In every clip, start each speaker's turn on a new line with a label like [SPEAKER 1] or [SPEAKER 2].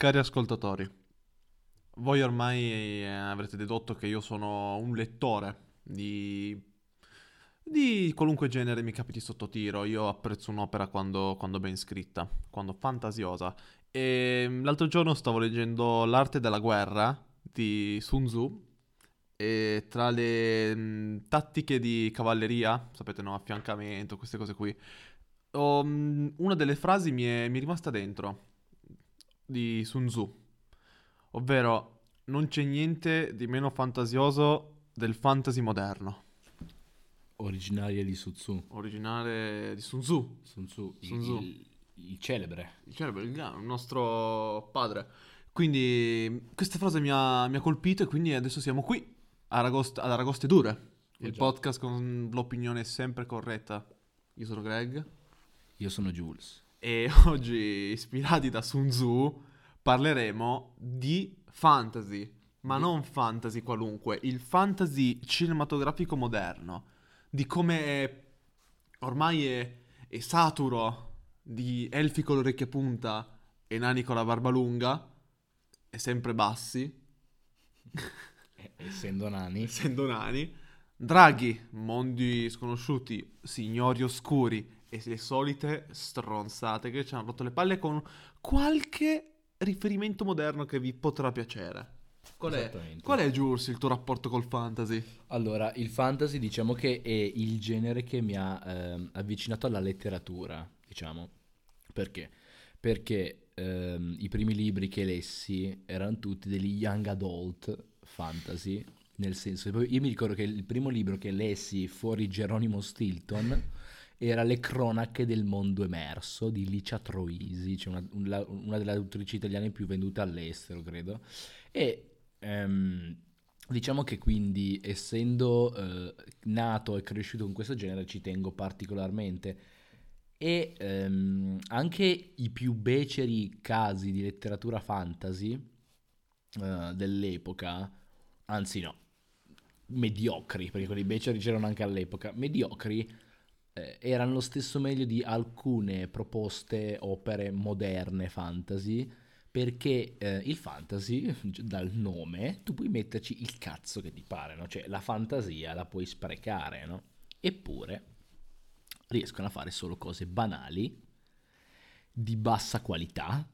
[SPEAKER 1] Cari ascoltatori, voi ormai eh, avrete dedotto che io sono un lettore di, di qualunque genere mi capiti sotto tiro. Io apprezzo un'opera quando, quando ben scritta, quando fantasiosa. E mm, l'altro giorno stavo leggendo L'arte della guerra di Sun Tzu. E tra le mh, tattiche di cavalleria, sapete, no, affiancamento, queste cose qui, mh, una delle frasi mi è, mi è rimasta dentro di Sun Tzu, ovvero non c'è niente di meno fantasioso del fantasy moderno,
[SPEAKER 2] Originaria di Sun Tzu.
[SPEAKER 1] originale di Sun Tzu,
[SPEAKER 2] Sun Tzu, il,
[SPEAKER 1] Sun Tzu.
[SPEAKER 2] il- il celebre.
[SPEAKER 1] il celebre, il, il nostro padre. Quindi questa frase mi ha, mi ha colpito e quindi adesso siamo qui Aragoste, ad Aragoste Dure, il
[SPEAKER 2] Eh già.
[SPEAKER 1] podcast con l'opinione sempre corretta. Io sono Greg.
[SPEAKER 2] Io sono Jules.
[SPEAKER 1] E oggi, ispirati da Sun Tzu, parleremo di fantasy, ma non fantasy qualunque, il fantasy cinematografico moderno, di come ormai è, è saturo di elfi con l'orecchia punta e nani con la barba lunga, e sempre bassi,
[SPEAKER 2] essendo nani.
[SPEAKER 1] essendo nani, draghi, mondi sconosciuti, signori oscuri e le solite stronzate che ci hanno rotto le palle con qualche riferimento moderno che vi potrà piacere. Qual è, qual è Jules il tuo rapporto col fantasy?
[SPEAKER 2] Allora, il fantasy diciamo che è il genere che mi ha ehm, avvicinato alla letteratura, diciamo. Perché? Perché ehm, i primi libri che lessi erano tutti degli young adult fantasy, nel senso, io mi ricordo che il primo libro che lessi fuori Geronimo Stilton era Le cronache del mondo emerso di Licia Troisi, cioè una, un- la- una delle autrici italiane più vendute all'estero, credo. E ehm, diciamo che quindi, essendo eh, nato e cresciuto con questo genere, ci tengo particolarmente. E ehm, anche i più beceri casi di letteratura fantasy eh, dell'epoca, anzi no, mediocri, perché quelli beceri c'erano anche all'epoca, mediocri erano lo stesso meglio di alcune proposte opere moderne fantasy, perché eh, il fantasy, dal nome, tu puoi metterci il cazzo che ti pare, no? Cioè la fantasia la puoi sprecare, no? Eppure riescono a fare solo cose banali, di bassa qualità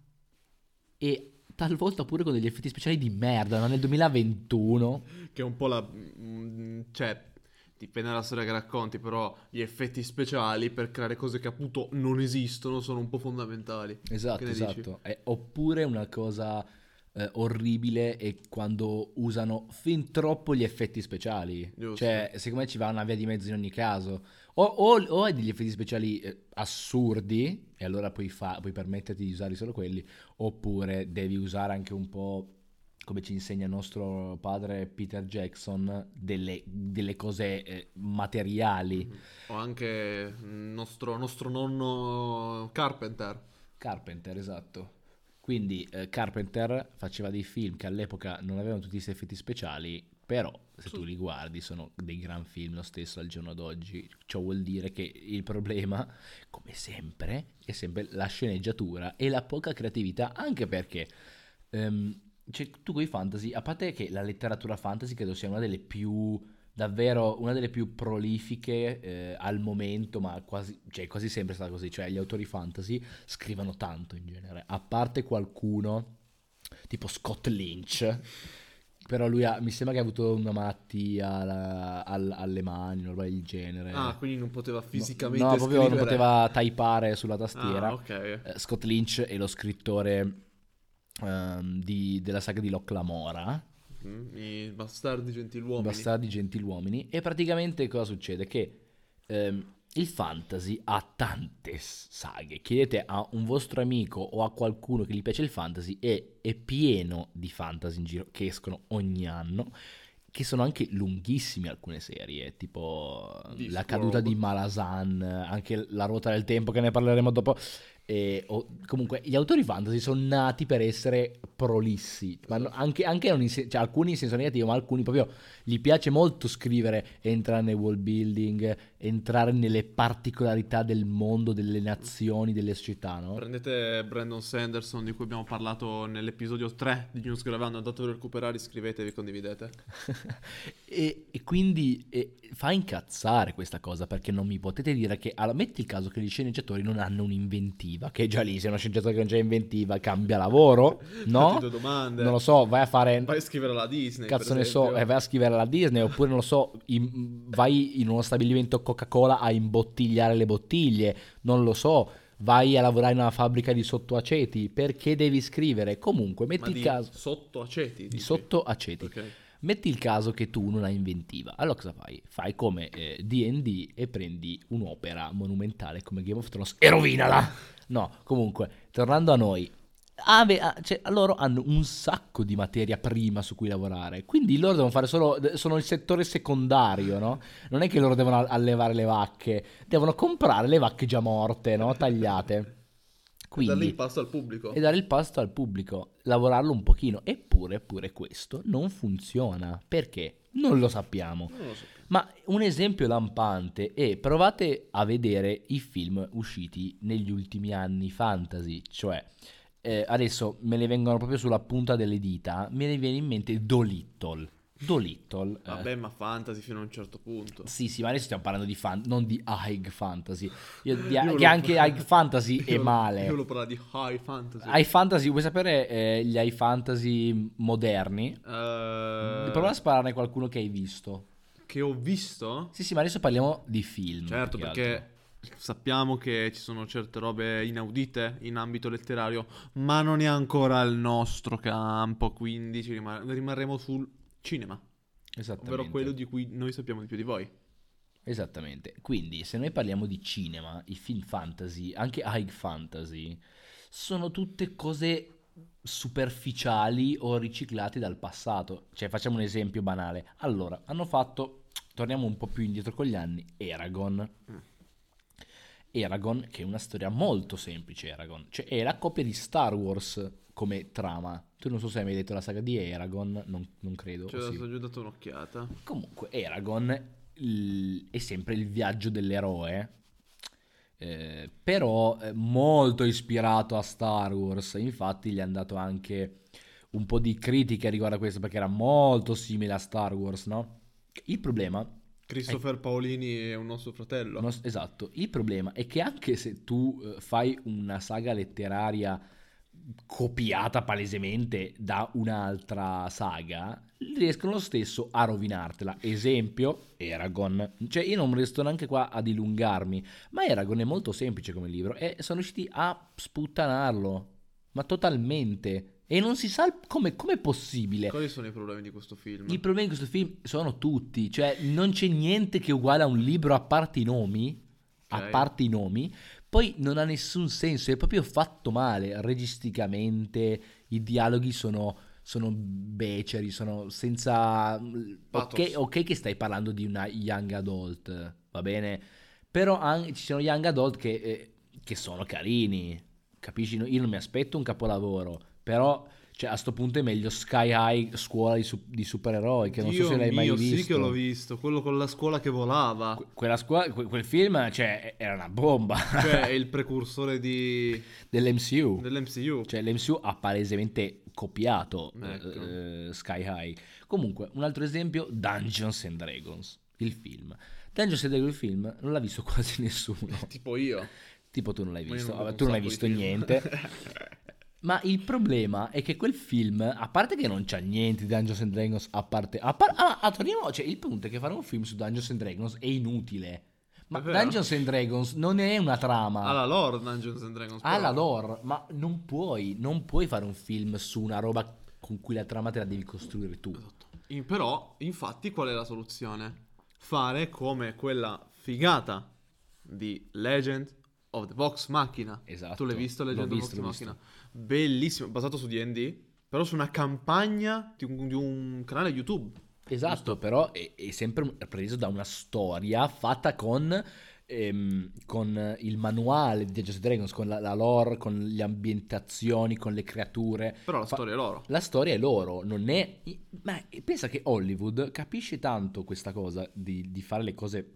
[SPEAKER 2] e talvolta pure con degli effetti speciali di merda, no? Nel 2021
[SPEAKER 1] Che è un po' la... mm, cioè, dipende dalla storia che racconti, però gli effetti speciali per creare cose che appunto non esistono sono un po' fondamentali.
[SPEAKER 2] Esatto, esatto. Eh, oppure una cosa eh, orribile è quando usano fin troppo gli effetti speciali.
[SPEAKER 1] Giusto.
[SPEAKER 2] Cioè, secondo me ci va una via di mezzo in ogni caso. O, o- o hai degli effetti speciali eh, assurdi, e allora puoi, fa- puoi permetterti di usare solo quelli, oppure devi usare anche un po', come ci insegna il nostro padre Peter Jackson, delle, delle cose eh, materiali.
[SPEAKER 1] O anche il nostro, nostro nonno Carpenter.
[SPEAKER 2] Carpenter, esatto. Quindi eh, Carpenter faceva dei film che all'epoca non avevano tutti questi effetti speciali, però se tu li guardi sono dei gran film lo stesso al giorno d'oggi. Ciò vuol dire che il problema, come sempre, è sempre la sceneggiatura e la poca creatività, anche perché ehm, cioè, tu con i fantasy, a parte che la letteratura fantasy credo sia una delle più davvero una delle più prolifiche eh, al momento, ma quasi, cioè, quasi sempre è stata così, cioè gli autori fantasy scrivono tanto in genere, a parte qualcuno tipo Scott Lynch, però lui ha, mi sembra che ha avuto una malattia alla- al- alle mani, una roba del genere.
[SPEAKER 1] Ah, quindi non poteva fisicamente
[SPEAKER 2] No, proprio non
[SPEAKER 1] scrivere.
[SPEAKER 2] poteva typare sulla tastiera.
[SPEAKER 1] Ah, ok.
[SPEAKER 2] Eh, Scott Lynch è lo scrittore ehm, di- della saga di Locke Lamora,
[SPEAKER 1] Mm, I bastardi gentiluomini.
[SPEAKER 2] Bastardi gentiluomini. E praticamente cosa succede? Che ehm, il fantasy ha tante saghe. Chiedete a un vostro amico o a qualcuno che gli piace il fantasy e è pieno di fantasy in giro che escono ogni anno. Che sono anche lunghissime alcune serie, tipo La
[SPEAKER 1] Discworld.
[SPEAKER 2] caduta di Malazan, anche La ruota del tempo, che ne parleremo dopo. E, o, comunque gli autori fantasy sono nati per essere prolissi, ma anche, anche non in cioè, alcuni in senso negativo, ma alcuni proprio gli piace molto scrivere, entrare nel world building, entrare nelle particolarità del mondo, delle nazioni, delle società, no?
[SPEAKER 1] Prendete Brandon Sanderson di cui abbiamo parlato nell'episodio 3 di News Gravando, andate a recuperare, iscrivetevi, condividete.
[SPEAKER 2] e, e quindi e, fa incazzare questa cosa perché non mi potete dire che allora, metti il caso che gli sceneggiatori non hanno un'inventiva che già lì se uno sceneggiatore che non c'è inventiva cambia lavoro no?
[SPEAKER 1] Domande.
[SPEAKER 2] non lo so vai a fare
[SPEAKER 1] Vai a scrivere alla Disney.
[SPEAKER 2] cazzo ne so eh, vai a scrivere alla Disney oppure non lo so in- vai in uno stabilimento Coca-Cola a imbottigliare le bottiglie non lo so vai a lavorare in una fabbrica di sottoaceti perché devi scrivere comunque metti il caso
[SPEAKER 1] sotto aceti.
[SPEAKER 2] di sottoaceti
[SPEAKER 1] Ok.
[SPEAKER 2] Metti il caso che tu non hai inventiva, allora cosa fai? Fai come eh, D&D e prendi un'opera monumentale come Game of Thrones e rovinala! No, comunque, tornando a noi, ave- ah, cioè, loro hanno un sacco di materia prima su cui lavorare, quindi loro devono fare solo, sono il settore secondario, no? Non è che loro devono allevare le vacche, devono comprare le vacche già morte, no? Tagliate.
[SPEAKER 1] Quindi...
[SPEAKER 2] Quindi,
[SPEAKER 1] il pasto al pubblico.
[SPEAKER 2] e dare il pasto al pubblico, lavorarlo un pochino. Eppure, pure questo non funziona. Perché? Non lo sappiamo.
[SPEAKER 1] Non lo so.
[SPEAKER 2] Ma un esempio lampante è provate a vedere i film usciti negli ultimi anni fantasy, cioè eh, adesso me ne vengono proprio sulla punta delle dita, me ne viene in mente Dolittle. Dolittle. eh,
[SPEAKER 1] Vabbè, ma fantasy fino a un certo punto.
[SPEAKER 2] sì, sì, ma adesso stiamo parlando di fan, non di high fantasy. Io- di-
[SPEAKER 1] Io
[SPEAKER 2] che anche high fantasy è
[SPEAKER 1] Io-
[SPEAKER 2] male.
[SPEAKER 1] Io volevo parlare di high fantasy.
[SPEAKER 2] High fantasy, vuoi sapere eh, gli high fantasy moderni?
[SPEAKER 1] Eh,
[SPEAKER 2] Prova a spararne qualcuno che hai visto.
[SPEAKER 1] Che ho visto?
[SPEAKER 2] Sì, sì, ma adesso parliamo di film.
[SPEAKER 1] Certo, perché
[SPEAKER 2] altro.
[SPEAKER 1] sappiamo che ci sono certe robe inaudite in ambito letterario, ma non è ancora il nostro campo, quindi ci rimar- rimarremo sul cinema,
[SPEAKER 2] Esattamente.
[SPEAKER 1] ovvero quello di cui noi sappiamo di più di voi.
[SPEAKER 2] Esattamente. Quindi, se noi parliamo di cinema, i film fantasy, anche high fantasy, sono tutte cose superficiali o riciclate dal passato. Cioè, facciamo un esempio banale. Allora, hanno fatto, torniamo un po' più indietro con gli anni, Eragon.
[SPEAKER 1] Mm.
[SPEAKER 2] Eragon, che è una storia molto semplice, Eragon. Cioè, è la copia di Star Wars come trama. Tu non so se hai mai detto la saga di Eragon, non, non credo.
[SPEAKER 1] Cioè,
[SPEAKER 2] sì.
[SPEAKER 1] ho già dato un'occhiata.
[SPEAKER 2] Comunque, Eragon il- è sempre il viaggio dell'eroe, eh, però molto ispirato a Star Wars. Infatti, gli è andato anche un po' di critiche riguardo a questo perché era molto simile a Star Wars, no? Il problema
[SPEAKER 1] Christopher Paolini è un nostro fratello.
[SPEAKER 2] Esatto, il problema è che anche se tu eh, fai una saga letteraria copiata palesemente da un'altra saga, riescono lo stesso a rovinartela. Esempio, Eragon. Cioè io non resto neanche qua a dilungarmi, ma Eragon è molto semplice come libro e sono riusciti a sputtanarlo, ma totalmente. E non si sa come è possibile.
[SPEAKER 1] Quali sono i problemi di questo film?
[SPEAKER 2] I problemi di questo film sono tutti, cioè non c'è niente che è uguale a un libro a parte i nomi, a
[SPEAKER 1] Ok.
[SPEAKER 2] parte i nomi, poi non ha nessun senso, è proprio fatto male, registicamente, i dialoghi sono, sono beceri, sono senza...
[SPEAKER 1] Pathos.
[SPEAKER 2] Ok, che stai parlando di una young adult, va bene? Però an- ci sono young adult che, eh, che sono carini, capisci? Io non mi aspetto un capolavoro, però cioè, a sto punto è meglio Sky High scuola di, su- di supereroi, che non so se l'hai mai
[SPEAKER 1] mio,
[SPEAKER 2] visto.
[SPEAKER 1] Sì che l'ho visto, quello con la scuola che volava.
[SPEAKER 2] Que- Quella scuola, que- quel film, cioè, era una bomba
[SPEAKER 1] Cioè, è il precursore di...
[SPEAKER 2] dell'MCU.
[SPEAKER 1] dell'MCU.
[SPEAKER 2] Cioè, l'MCU ha palesemente copiato
[SPEAKER 1] Ecco.
[SPEAKER 2] eh, Sky High. Comunque, un altro esempio, Dungeons and Dragons, il film. Dungeons and Dragons, il film, non l'ha visto quasi nessuno.
[SPEAKER 1] Tipo io.
[SPEAKER 2] tipo tu non l'hai visto,
[SPEAKER 1] non
[SPEAKER 2] tu non hai visto niente. Ma il problema è che quel film, a parte che non c'ha niente di Dungeons and Dragons, a parte... A par- ah, ah, torniamo, cioè il punto è che fare un film su Dungeons and Dragons è inutile. Ma. Dungeons and Dragons non è una trama.
[SPEAKER 1] Ha la lore Dungeons and Dragons.
[SPEAKER 2] Ha la
[SPEAKER 1] però.
[SPEAKER 2] lore, ma non puoi, non puoi fare un film su una roba con cui la trama te la devi costruire tu.
[SPEAKER 1] Esatto. In- però, infatti, qual è la soluzione? Fare come quella figata di Legend of the Vox Machina.
[SPEAKER 2] Esatto.
[SPEAKER 1] Tu l'hai visto
[SPEAKER 2] L'ho
[SPEAKER 1] Legend of
[SPEAKER 2] visto,
[SPEAKER 1] the
[SPEAKER 2] l'ho
[SPEAKER 1] Vox Machina? Bellissimo, basato su D&D, però su una campagna di un, di un canale YouTube.
[SPEAKER 2] Esatto, però è, è sempre preso da una storia fatta con ehm, con il manuale di Dungeons Dragons, con la, la lore, con le ambientazioni, con le creature.
[SPEAKER 1] Però la
[SPEAKER 2] Fa-
[SPEAKER 1] storia è loro.
[SPEAKER 2] La storia è loro, non è... Ma pensa che Hollywood capisce tanto questa cosa di, di fare le cose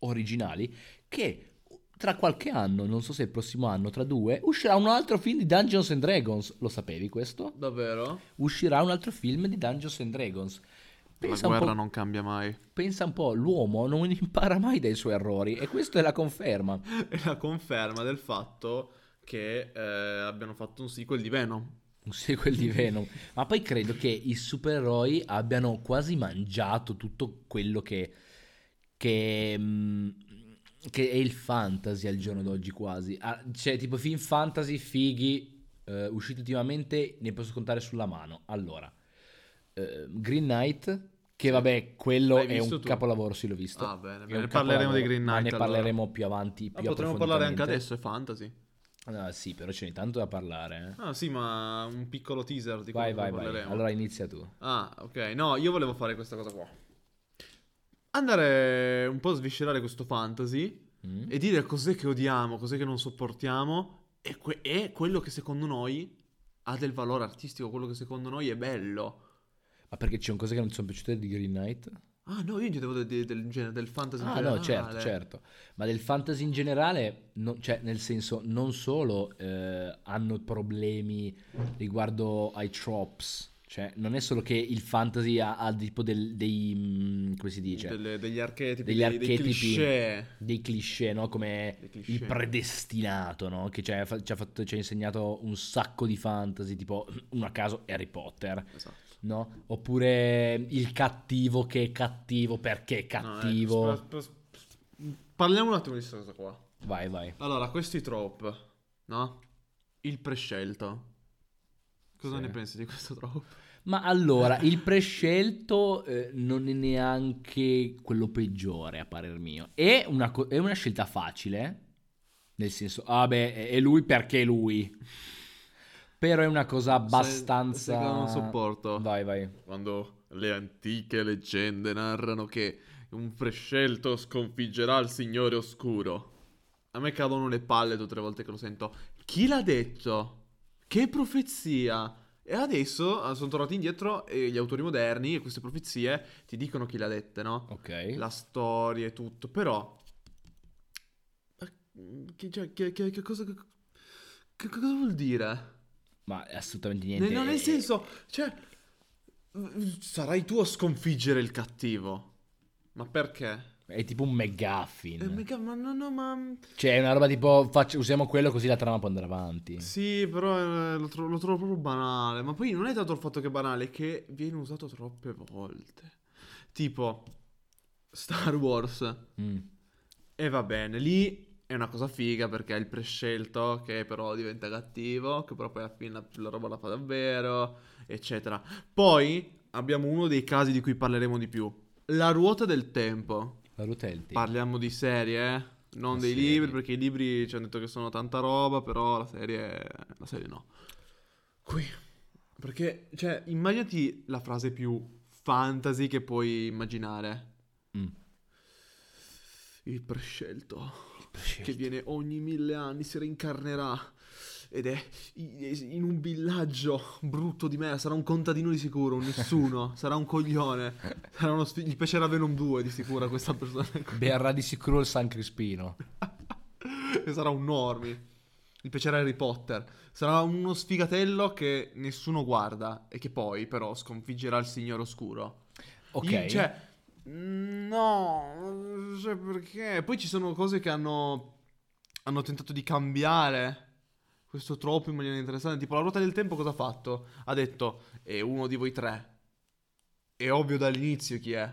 [SPEAKER 2] originali che tra qualche anno, non so se il prossimo anno, tra due, uscirà un altro film di Dungeons and Dragons. Lo sapevi questo?
[SPEAKER 1] Davvero?
[SPEAKER 2] Uscirà un altro film di Dungeons and Dragons. Pensa
[SPEAKER 1] la guerra non cambia mai.
[SPEAKER 2] pensa un po', l'uomo non impara mai dai suoi errori e questa è la conferma.
[SPEAKER 1] È la conferma del fatto che eh, abbiano fatto un sequel di Venom.
[SPEAKER 2] Un sequel di Venom. Ma poi credo che i supereroi abbiano quasi mangiato tutto quello che, che, mm, che è il fantasy al giorno d'oggi quasi. Ah, Cioè, tipo film fantasy fighi eh, usciti ultimamente ne posso contare sulla mano. Allora, eh, Green Knight, che vabbè, quello
[SPEAKER 1] L'hai
[SPEAKER 2] è un
[SPEAKER 1] tu?
[SPEAKER 2] capolavoro, sì l'ho visto.
[SPEAKER 1] Ah, bene, bene. Parleremo di Green
[SPEAKER 2] ma
[SPEAKER 1] Knight.
[SPEAKER 2] ne
[SPEAKER 1] allora.
[SPEAKER 2] parleremo più avanti,
[SPEAKER 1] Ma
[SPEAKER 2] più
[SPEAKER 1] potremmo parlare anche adesso, è fantasy.
[SPEAKER 2] Ah, sì, però ce n'è tanto da parlare. eh.
[SPEAKER 1] Ah, sì, ma un piccolo teaser di quello
[SPEAKER 2] Vai, vai, vai. Allora inizia tu.
[SPEAKER 1] Ah, ok. No, io volevo fare questa cosa qua. Andare un po' a sviscerare questo fantasy
[SPEAKER 2] Mm?
[SPEAKER 1] e dire cos'è che odiamo, cos'è che non sopportiamo e, que- e quello che secondo noi ha del valore artistico, quello che secondo noi è bello.
[SPEAKER 2] Ma perché c'è un cose che non ti sono piaciute di Green Knight?
[SPEAKER 1] Ah, no, io intendevo del, del, del genere, del fantasy in
[SPEAKER 2] Ah, no,
[SPEAKER 1] generale.
[SPEAKER 2] certo, certo. Ma del fantasy in generale, non- cioè, nel senso, non solo eh, hanno problemi riguardo ai tropes. Cioè, non è solo che il fantasy ha, ha tipo del- dei... mm, come si dice?
[SPEAKER 1] Delle- degli archetipi,
[SPEAKER 2] Degli
[SPEAKER 1] dei,
[SPEAKER 2] archetipi.
[SPEAKER 1] dei cliché.
[SPEAKER 2] dei cliché, no? Come
[SPEAKER 1] cliché.
[SPEAKER 2] il predestinato, no? Che ci ha, fatto- ci ha insegnato un sacco di fantasy, tipo, uno a caso, Harry Potter.
[SPEAKER 1] Esatto.
[SPEAKER 2] no? Oppure il cattivo che è cattivo perché è
[SPEAKER 1] No, ecco,
[SPEAKER 2] cattivo.
[SPEAKER 1] aspetta, aspetta, aspetta. Parliamo un attimo di questa cosa qua.
[SPEAKER 2] Vai, vai.
[SPEAKER 1] Allora, questi trope, no? Il prescelto. Cosa
[SPEAKER 2] Sì.
[SPEAKER 1] ne pensi di questo trope?
[SPEAKER 2] Ma allora, il prescelto eh, non è neanche quello peggiore, a parer mio. È una, co- è una scelta facile, nel senso, ah beh, è- lui perché è lui. Però è una cosa abbastanza...
[SPEAKER 1] Sai cosa non sopporto?
[SPEAKER 2] Vai, vai.
[SPEAKER 1] Quando le antiche leggende narrano che un prescelto sconfiggerà il Signore Oscuro. A me cadono le palle tutte le volte che lo sento. Chi l'ha detto? Che profezia? E adesso eh, sono tornati indietro e gli autori moderni e queste profezie ti dicono chi le ha dette, no?
[SPEAKER 2] Ok.
[SPEAKER 1] La storia e tutto, però... eh, Che, cioè, che, che- che cosa... Che, cosa vuol dire?
[SPEAKER 2] Ma assolutamente niente.
[SPEAKER 1] No, nel senso, cioè, sarai tu a sconfiggere il cattivo. Ma perché?
[SPEAKER 2] È tipo un McGuffin.
[SPEAKER 1] Eh, mica- ma no, no, ma...
[SPEAKER 2] Cioè, è una roba tipo, faccio- usiamo quello così la trama può andare avanti.
[SPEAKER 1] Sì, però eh, lo, tro- lo trovo proprio banale. Ma poi non è tanto il fatto che è banale, è che viene usato troppe volte. Tipo, Star Wars.
[SPEAKER 2] Mm.
[SPEAKER 1] E va bene, lì è una cosa figa perché è il prescelto che però diventa cattivo, che però poi alla fine la, la roba la fa davvero, eccetera. Poi abbiamo uno dei casi di cui parleremo di più. La ruota del tempo.
[SPEAKER 2] Tempo.
[SPEAKER 1] Parliamo di serie, eh? Non
[SPEAKER 2] La
[SPEAKER 1] dei
[SPEAKER 2] serie.
[SPEAKER 1] libri, perché i libri ci hanno detto che sono tanta roba, però la serie, la serie no. Qui, perché, cioè, immaginati la frase più fantasy che puoi immaginare.
[SPEAKER 2] Mm.
[SPEAKER 1] Il prescelto
[SPEAKER 2] Prescelto.
[SPEAKER 1] che viene ogni mille anni, si reincarnerà ed è in un villaggio brutto di me. Sarà un contadino di sicuro, un nessuno, sarà un coglione. Sarà uno sfi- gli piacerà Venom 2 di sicuro a questa persona.
[SPEAKER 2] Berrà di sicuro il San Crispino.
[SPEAKER 1] e sarà un normi. Gli piacerà Harry Potter. Sarà uno sfigatello che nessuno guarda e che poi però sconfiggerà il Signore Oscuro.
[SPEAKER 2] Ok.
[SPEAKER 1] Io- cioè, no, cioè perché? Poi ci sono cose che hanno, hanno tentato di cambiare questo troppo in maniera interessante. Tipo, la ruota del tempo cosa ha fatto? Ha detto, è uno di voi tre. È ovvio dall'inizio chi è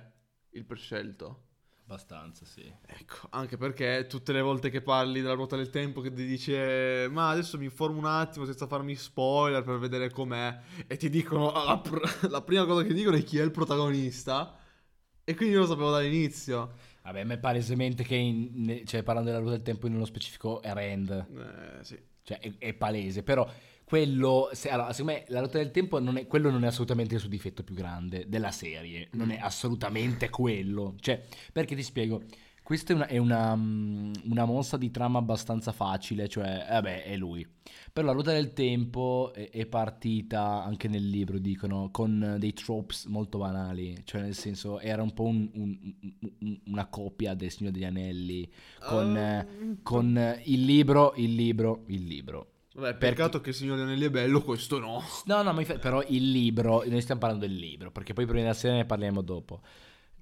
[SPEAKER 1] il prescelto.
[SPEAKER 2] Abbastanza, sì.
[SPEAKER 1] Ecco, anche perché tutte le volte che parli della ruota del tempo che ti dice ma adesso mi informo un attimo senza farmi spoiler per vedere com'è e ti dicono la, pr- la prima cosa che dicono è chi è il protagonista e quindi io lo sapevo dall'inizio.
[SPEAKER 2] Vabbè, ma è palesemente che, in- cioè, parlando della ruota del tempo, nello specifico è Rand.
[SPEAKER 1] Eh, sì.
[SPEAKER 2] Cioè, è, è palese. Però, quello... Se, allora, secondo me, la ruota del tempo, non è, quello non è assolutamente il suo difetto più grande della serie. Non è assolutamente quello. Cioè, perché ti spiego... Questa è una, è una, mm, una mossa di trama abbastanza facile, cioè, vabbè, è lui. Però la ruota del tempo è, è partita anche nel libro, dicono, con dei tropes molto banali, cioè nel senso era un po' un- un- un- una copia del Signore degli Anelli, con, eh, con il libro, il libro, il libro.
[SPEAKER 1] Vabbè,
[SPEAKER 2] Perché-
[SPEAKER 1] peccato che il Signore Anelli è bello, questo no.
[SPEAKER 2] No, no, ma infa- però il libro, noi stiamo parlando del libro, perché poi prima della serie ne parliamo dopo.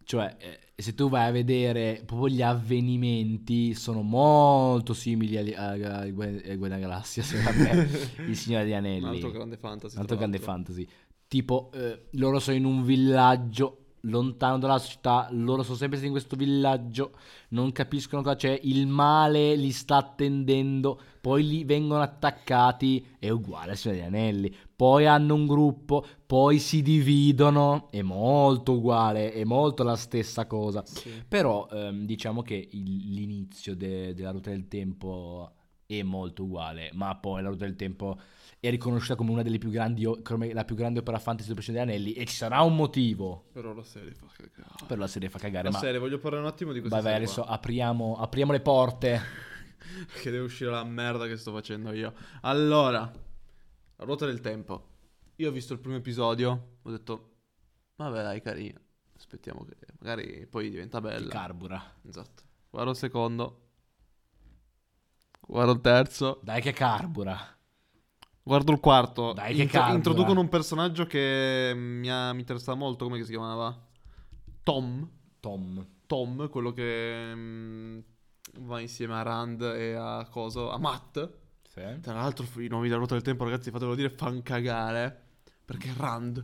[SPEAKER 2] Cioè, eh, se tu vai a vedere proprio gli avvenimenti, sono molto simili agli- a, Guerra Galassia, secondo me, il Signore degli Anelli.
[SPEAKER 1] Un altro grande fantasy.
[SPEAKER 2] Un altro grande
[SPEAKER 1] l'altro.
[SPEAKER 2] fantasy. Tipo, eh, loro sono in un villaggio lontano dalla città, loro sono sempre stati in questo villaggio, non capiscono cosa c'è, il male li sta attendendo, poi li vengono attaccati, è uguale al Signore degli Anelli. Poi hanno un gruppo, poi si dividono, è molto uguale, è molto la stessa cosa.
[SPEAKER 1] Sì.
[SPEAKER 2] Però ehm, diciamo che il- l'inizio de- della ruota del tempo è molto uguale, ma poi la ruota del tempo è riconosciuta come una delle più grandi, come la più grande opera fantasy del Presidente degli Anelli e ci sarà un motivo
[SPEAKER 1] Però la serie fa cagare.
[SPEAKER 2] per la serie fa cagare.
[SPEAKER 1] La
[SPEAKER 2] ma
[SPEAKER 1] serie, voglio parlare un attimo di questa
[SPEAKER 2] vai, vai, adesso apriamo, apriamo le porte.
[SPEAKER 1] Che deve uscire la merda che sto facendo io. Allora, la ruota del tempo. Io ho visto il primo episodio, ho detto, vabbè dai, carino. Aspettiamo che magari poi diventa bella.
[SPEAKER 2] Carbura.
[SPEAKER 1] Esatto. Guardo il secondo. Guardo il terzo.
[SPEAKER 2] Dai che carbura.
[SPEAKER 1] Guardo il quarto.
[SPEAKER 2] Dai, che carbura.
[SPEAKER 1] introducono un personaggio che mi, ha, mi interessa molto. Come si chiamava? Tom.
[SPEAKER 2] Tom.
[SPEAKER 1] Tom, quello che mm, va insieme a Rand e a Coso, a Matt.
[SPEAKER 2] Sì.
[SPEAKER 1] Tra l'altro i nomi della ruota del tempo, ragazzi, fatelo dire, fan cagare. Perché Rand,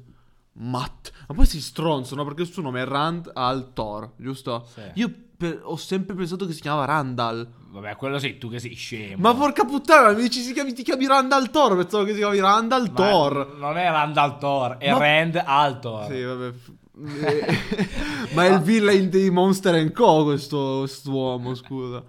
[SPEAKER 1] Matt. Ma poi si stronzano perché il suo nome è Rand al Thor, giusto?
[SPEAKER 2] Sì.
[SPEAKER 1] Io per- ho sempre pensato che si chiamava Randall.
[SPEAKER 2] Vabbè, quello sei tu che sei scemo.
[SPEAKER 1] Ma porca puttana, mi dici si chiami, ti chiami Randall Thor, pensavo che si chiami Randall
[SPEAKER 2] Ma
[SPEAKER 1] Thor.
[SPEAKER 2] Non è Randall Thor, è
[SPEAKER 1] Ma-
[SPEAKER 2] Rand Altor.
[SPEAKER 1] Sì, vabbè. Ma è il villain dei Monster Co. Questo quest'uomo, scusa.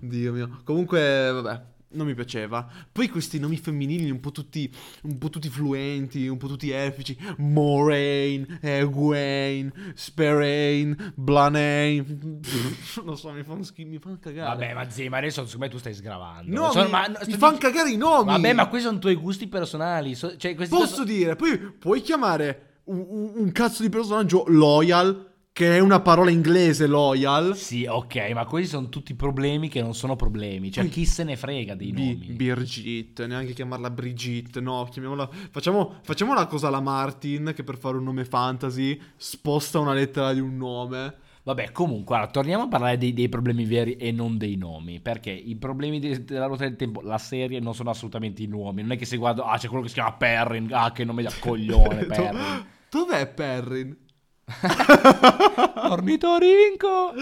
[SPEAKER 1] Dio mio. Comunque, vabbè, non mi piaceva. Poi questi nomi femminili un po' tutti, un po' tutti fluenti, un po' tutti epici. Moraine, Egwene, Sperain, Blanain. Non so, mi fanno schifo, mi fanno cagare.
[SPEAKER 2] Vabbè, ma zii, ma adesso secondo me tu stai sgravando.
[SPEAKER 1] No,
[SPEAKER 2] Sono-
[SPEAKER 1] mi,
[SPEAKER 2] ma-
[SPEAKER 1] mi
[SPEAKER 2] sto
[SPEAKER 1] fanno
[SPEAKER 2] dic-
[SPEAKER 1] cagare i nomi.
[SPEAKER 2] Vabbè, ma questi sono tuoi gusti personali. so- cioè,
[SPEAKER 1] Posso dire, poi puoi chiamare un, un- un cazzo di personaggio loyal, che è una parola inglese loyal.
[SPEAKER 2] Sì, ok, ma questi sono tutti problemi che non sono problemi. Cioè, chi se ne frega dei
[SPEAKER 1] Bi-
[SPEAKER 2] nomi?
[SPEAKER 1] Birgit, neanche chiamarla Brigitte, no, chiamiamola. Facciamo, facciamo una cosa alla Martin che per fare un nome fantasy sposta una lettera di un nome.
[SPEAKER 2] Vabbè, comunque, allora, torniamo a parlare dei, dei problemi veri e non dei nomi. Perché i problemi de- della ruota del tempo, la serie, non sono assolutamente i nomi. Non è che se guardo, ah, c'è quello che si chiama Perrin. Ah, che nome da coglione, Perrin.
[SPEAKER 1] Dov'è Perrin?
[SPEAKER 2] Ornitorinco!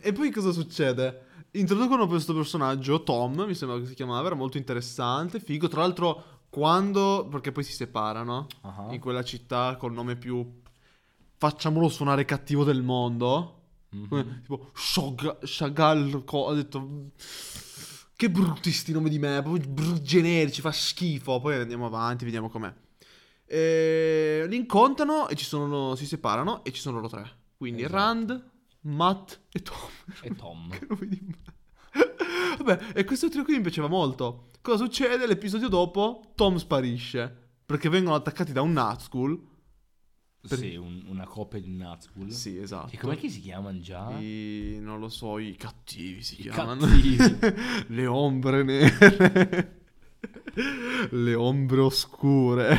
[SPEAKER 1] E poi cosa succede? Introducono questo personaggio, Tom, mi sembra che si chiamava, era molto interessante, figo. Tra l'altro, quando... perché poi si separano
[SPEAKER 2] Ah.
[SPEAKER 1] in quella città col nome più... Facciamolo suonare cattivo del mondo.
[SPEAKER 2] Mhm.
[SPEAKER 1] Come, tipo, Shog- Chagall, co- ho detto... Che brutti sti nomi di me, proprio generici, fa schifo. Poi andiamo avanti, vediamo com'è. E li incontrano e ci sono, si separano e ci sono loro tre. Quindi
[SPEAKER 2] Esatto.
[SPEAKER 1] Rand, Matt e Tom.
[SPEAKER 2] E Tom.
[SPEAKER 1] Che nome di me. Vabbè, e questo trio qui mi piaceva molto. Cosa succede? L'episodio dopo, Tom sparisce. Perché vengono attaccati da un Nazgul. Per-
[SPEAKER 2] Sì, un- una coppia di Nazgul.
[SPEAKER 1] Sì, esatto.
[SPEAKER 2] E com'è che si chiamano già?
[SPEAKER 1] I, non lo so, i cattivi si
[SPEAKER 2] I
[SPEAKER 1] chiamano.
[SPEAKER 2] cattivi.
[SPEAKER 1] Le ombre nere. Le ombre oscure.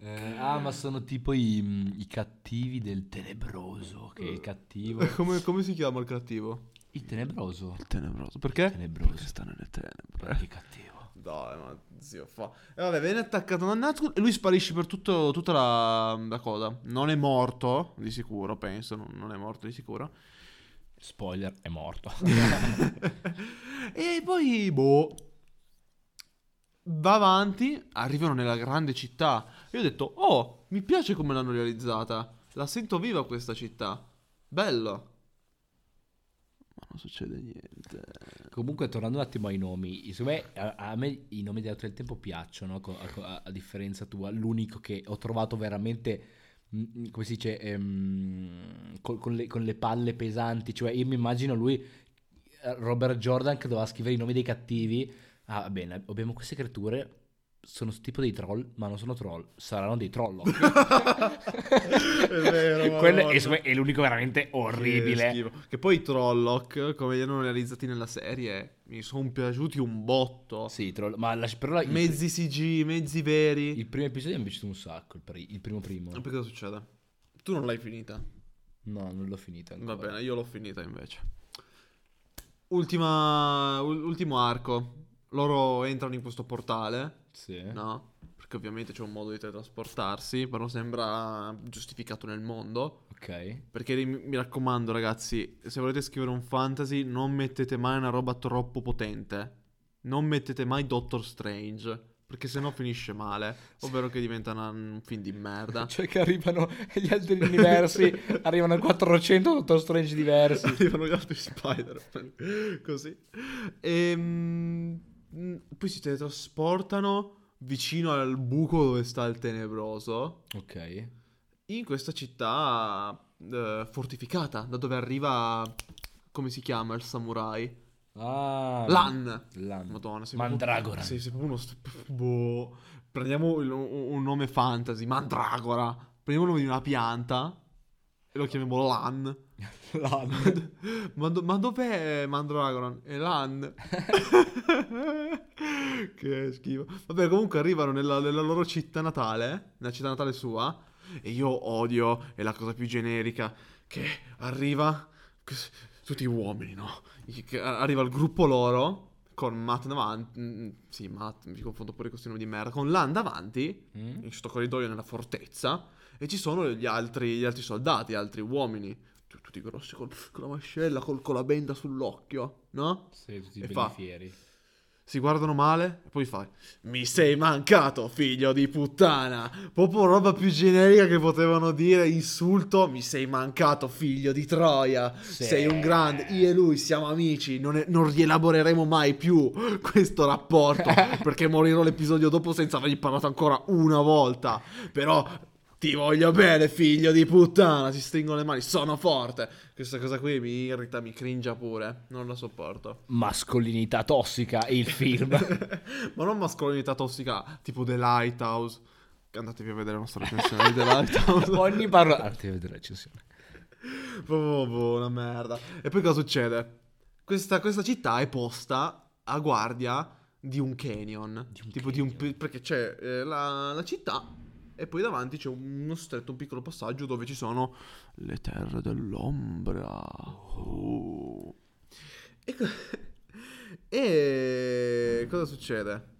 [SPEAKER 2] Eh, ah, ma sono tipo i, i cattivi del tenebroso. Che è il cattivo.
[SPEAKER 1] come, come si chiama il cattivo?
[SPEAKER 2] Il tenebroso.
[SPEAKER 1] Il tenebroso. Perché?
[SPEAKER 2] Tenebroso.
[SPEAKER 1] Perché sta nelle tenebre.
[SPEAKER 2] Che cattivo.
[SPEAKER 1] Dai, ma zio fa. E vabbè, viene attaccato da Nazgul e lui sparisce per tutto- tutta la, la cosa. Non è morto, di sicuro, penso. Non, non è morto di sicuro.
[SPEAKER 2] Spoiler, è morto.
[SPEAKER 1] e poi, boh. Va avanti, arrivano nella grande città. E ho detto, oh, mi piace come l'hanno realizzata. La sento viva questa città. Bello. Ma non succede niente.
[SPEAKER 2] Comunque, tornando un attimo ai nomi, secondo me, a, a me i nomi dell'altro del tempo piacciono, a, a- a differenza tua. L'unico che ho trovato veramente mm, come si dice, ehm, col- con, le, con le palle pesanti. Cioè, io mi immagino lui, eh, Robert Jordan, che doveva scrivere i nomi dei cattivi. Ah, va bene, abbiamo queste creature. Sono tipo dei troll, ma non sono troll, saranno dei troll.
[SPEAKER 1] È vero,
[SPEAKER 2] Quello è, l'unico veramente
[SPEAKER 1] Che
[SPEAKER 2] orribile.
[SPEAKER 1] schifo. Che poi i Trolloc, come li hanno realizzati nella serie, mi sono piaciuti un botto.
[SPEAKER 2] Sì, troll, ma la- però la- il,
[SPEAKER 1] Mezzi CG, mezzi veri.
[SPEAKER 2] il primo episodio mi è piaciuto un sacco, il, pri- il primo primo.
[SPEAKER 1] Poi cosa succede? Tu non l'hai finita.
[SPEAKER 2] No, non l'ho finita ancora.
[SPEAKER 1] Va bene, io l'ho finita invece. Ultima, ul- ultimo arco. Loro entrano in questo portale,
[SPEAKER 2] Sì.
[SPEAKER 1] no? Perché ovviamente c'è un modo di teletrasportarsi, però sembra giustificato nel mondo.
[SPEAKER 2] Ok.
[SPEAKER 1] Perché mi, raccomando, ragazzi, se volete scrivere un fantasy, non mettete mai una roba troppo potente. Non mettete mai Doctor Strange. Perché sennò finisce male. Ovvero che diventa una- un film di merda.
[SPEAKER 2] Cioè che arrivano gli altri universi, arrivano a 400 Doctor Strange diversi.
[SPEAKER 1] Arrivano gli altri Spider-Man. Così. Ehm, mm, poi si teletrasportano vicino al buco dove sta il tenebroso.
[SPEAKER 2] Ok.
[SPEAKER 1] In questa città eh, fortificata, da dove arriva. Come si chiama il samurai?
[SPEAKER 2] Ah.
[SPEAKER 1] Lan.
[SPEAKER 2] Lan.
[SPEAKER 1] Madonna, sei
[SPEAKER 2] Mandragora.
[SPEAKER 1] Proprio, sei, sei proprio uno. st- boh. Prendiamo il- un, un nome fantasy, Mandragora. Prendiamo il nome di una pianta e lo chiamiamo Lan.
[SPEAKER 2] Lan.
[SPEAKER 1] ma, do- ma dov'è Mandragoran? È Lan. che schifo. Vabbè, comunque arrivano nella, nella loro città natale, nella città natale sua. E io odio, è la cosa più generica, che arriva tutti uomini, no? Arriva il gruppo loro con Matt davanti. mm, Sì, Matt, mi confondo pure con questo nome di merda. Con Lan davanti,
[SPEAKER 2] Mm?
[SPEAKER 1] in questo corridoio nella fortezza. E ci sono gli altri, gli altri soldati, gli altri uomini. Tu- Tutti grossi col- con la mascella, col- con la benda sull'occhio, no?
[SPEAKER 2] Sì, tutti
[SPEAKER 1] E fa-
[SPEAKER 2] fieri.
[SPEAKER 1] Si guardano male e poi fai Mi sei mancato, figlio di puttana. Proprio roba più generica che potevano dire, insulto, mi sei mancato, figlio di Troia.
[SPEAKER 2] Sì.
[SPEAKER 1] Sei un grande, io e lui siamo amici, non, è- non rielaboreremo mai più questo rapporto perché morirò l'episodio dopo senza avergli parlato ancora una volta. Però ti voglio bene, figlio di puttana. Si stringono le mani, sono forte. Questa cosa qui mi irrita, mi cringia pure. Non la sopporto.
[SPEAKER 2] Mascolinità tossica il film.
[SPEAKER 1] Ma non mascolinità tossica, tipo The Lighthouse. Andatevi a vedere la nostra recensione di The Lighthouse.
[SPEAKER 2] Ogni parola... Ah, devi vedere la recensione.
[SPEAKER 1] Proprio boh, una merda. E poi cosa succede? Questa, questa città è posta a guardia di un canyon.
[SPEAKER 2] Di un
[SPEAKER 1] tipo di un...
[SPEAKER 2] canyon.
[SPEAKER 1] Perché c'è eh, la, la città e poi davanti c'è uno stretto, un piccolo passaggio dove ci sono le terre dell'ombra. Oh. E, co- e cosa succede?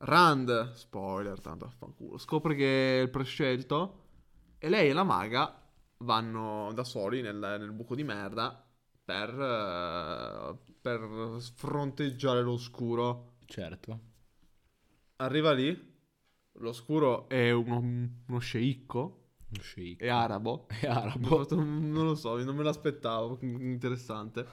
[SPEAKER 1] Rand, spoiler, tanto affanculo, scopre che è il prescelto e lei e la maga vanno da soli nel, nel buco di merda per, eh, per fronteggiare l'oscuro.
[SPEAKER 2] Certo.
[SPEAKER 1] Arriva lì, l'oscuro è uno, uno sceicco, è arabo.
[SPEAKER 2] È arabo.
[SPEAKER 1] Non lo so, non me l'aspettavo, interessante.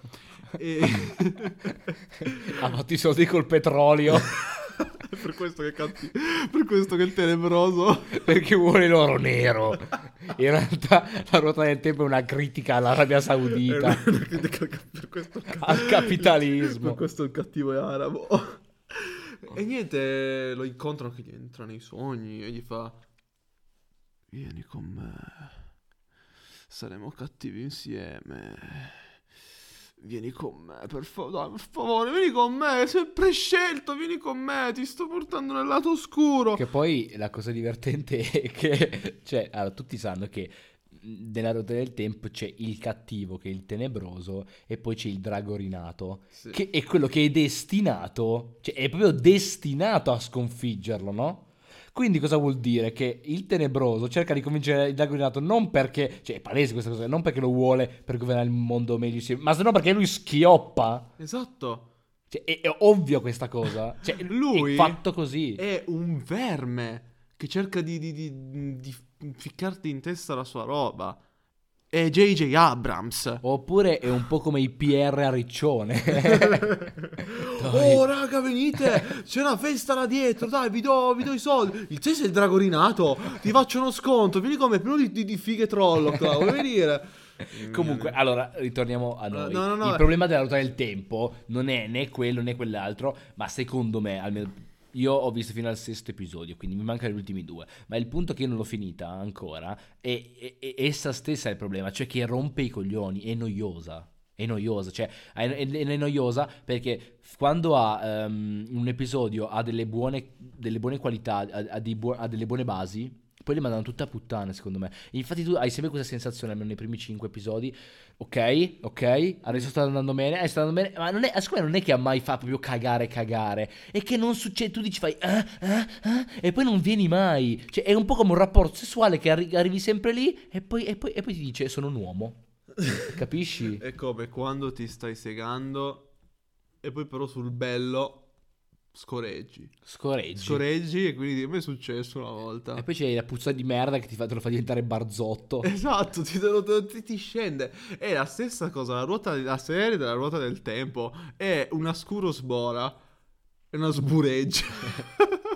[SPEAKER 1] E...
[SPEAKER 2] Ha fatto i soldi col petrolio
[SPEAKER 1] È per questo che canti, per questo che è tenebroso.
[SPEAKER 2] perché vuole l'oro nero. In realtà la ruota del tempo è una critica all'Arabia Saudita,
[SPEAKER 1] una critica per questo
[SPEAKER 2] al capitalismo.
[SPEAKER 1] Per questo il cattivo è arabo. E niente, lo incontrano che gli entra nei sogni e gli fa: Vieni con me. Saremo cattivi insieme. Vieni con me, per, fa- dai, per favore, vieni con me. Sei prescelto, vieni con me. Ti sto portando nel lato oscuro.
[SPEAKER 2] Che poi la cosa divertente è che, cioè, allora, tutti sanno che nella ruota del tempo c'è il cattivo che è il tenebroso e poi c'è il drago rinato
[SPEAKER 1] Sì.
[SPEAKER 2] che è quello che è destinato, cioè è proprio destinato a sconfiggerlo, no? Quindi cosa vuol dire? Che il tenebroso cerca di convincere il drago rinato non perché, cioè è palese questa cosa, non perché lo vuole per governare il mondo meglio ma se no perché lui schioppa.
[SPEAKER 1] Esatto.
[SPEAKER 2] Cioè è, è ovvio questa cosa. Cioè
[SPEAKER 1] Lui
[SPEAKER 2] è fatto così.
[SPEAKER 1] È un verme che cerca di, di- di- di ficcarti in testa la sua roba. è J.J. Abrams.
[SPEAKER 2] Oppure è un po' come i PR a Riccione.
[SPEAKER 1] oh, raga, venite! C'è una festa là dietro, dai, vi do, vi do i soldi. Il te sei il drago rinato, ti faccio uno sconto. Vieni come pieno di, di, di fighe trollo, qua, vuoi venire?
[SPEAKER 2] Comunque, allora, ritorniamo a noi.
[SPEAKER 1] No, no, no,
[SPEAKER 2] il problema della ruota del tempo non è né quello né quell'altro, ma secondo me, almeno io ho visto fino al sesto episodio, quindi mi mancano gli ultimi due. Ma il punto che io non l'ho finita ancora è, è- è- essa stessa è il problema, cioè che rompe i coglioni, è noiosa. È noiosa, cioè è, è- è noiosa perché quando ha ehm, un episodio ha delle buone, delle buone qualità, ha, ha buo- ha delle buone basi, poi le mandano tutte a puttane secondo me. Infatti tu hai sempre questa sensazione, almeno nei primi cinque episodi, ok, ok, adesso sta andando bene, eh, sta andando bene, ma non è, secondo me non è che ha mai fa proprio cagare cagare, è che non succede, tu dici fai ah, ah, ah, e poi non vieni mai, cioè è un po' come un rapporto sessuale che arri- arrivi sempre lì e poi, e poi- e poi ti dice sono un uomo, capisci?
[SPEAKER 1] È come quando ti stai segando e poi però sul bello scoreggi.
[SPEAKER 2] Scoreggi.
[SPEAKER 1] Scoreggi e quindi a me è successo una volta.
[SPEAKER 2] E poi c'è la puzza di merda che ti fa, te lo fa diventare barzotto.
[SPEAKER 1] Esatto, ti, ti- ti scende. È la stessa cosa, la, ruota, la serie della ruota del tempo è una scuro sbora, è una sbureggia.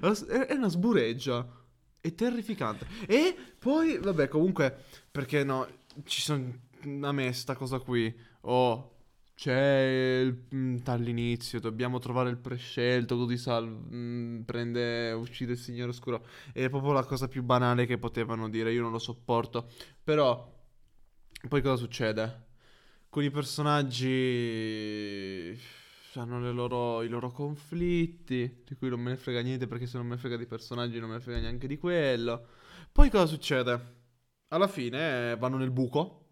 [SPEAKER 1] È una sbureggia. È terrificante. E poi, vabbè, comunque, perché no, ci sono... A me sta cosa qui. Oh, c'è il, mm, all'inizio, dobbiamo trovare il prescelto, sal, mm, prende, uccide il signore oscuro. È proprio la cosa più banale che potevano dire, io non lo sopporto. Però, poi cosa succede? Con i personaggi hanno le loro- i loro conflitti, di cui non me ne frega niente perché se non me ne frega di personaggi non me ne frega neanche di quello. Poi cosa succede? Alla fine eh, vanno nel buco.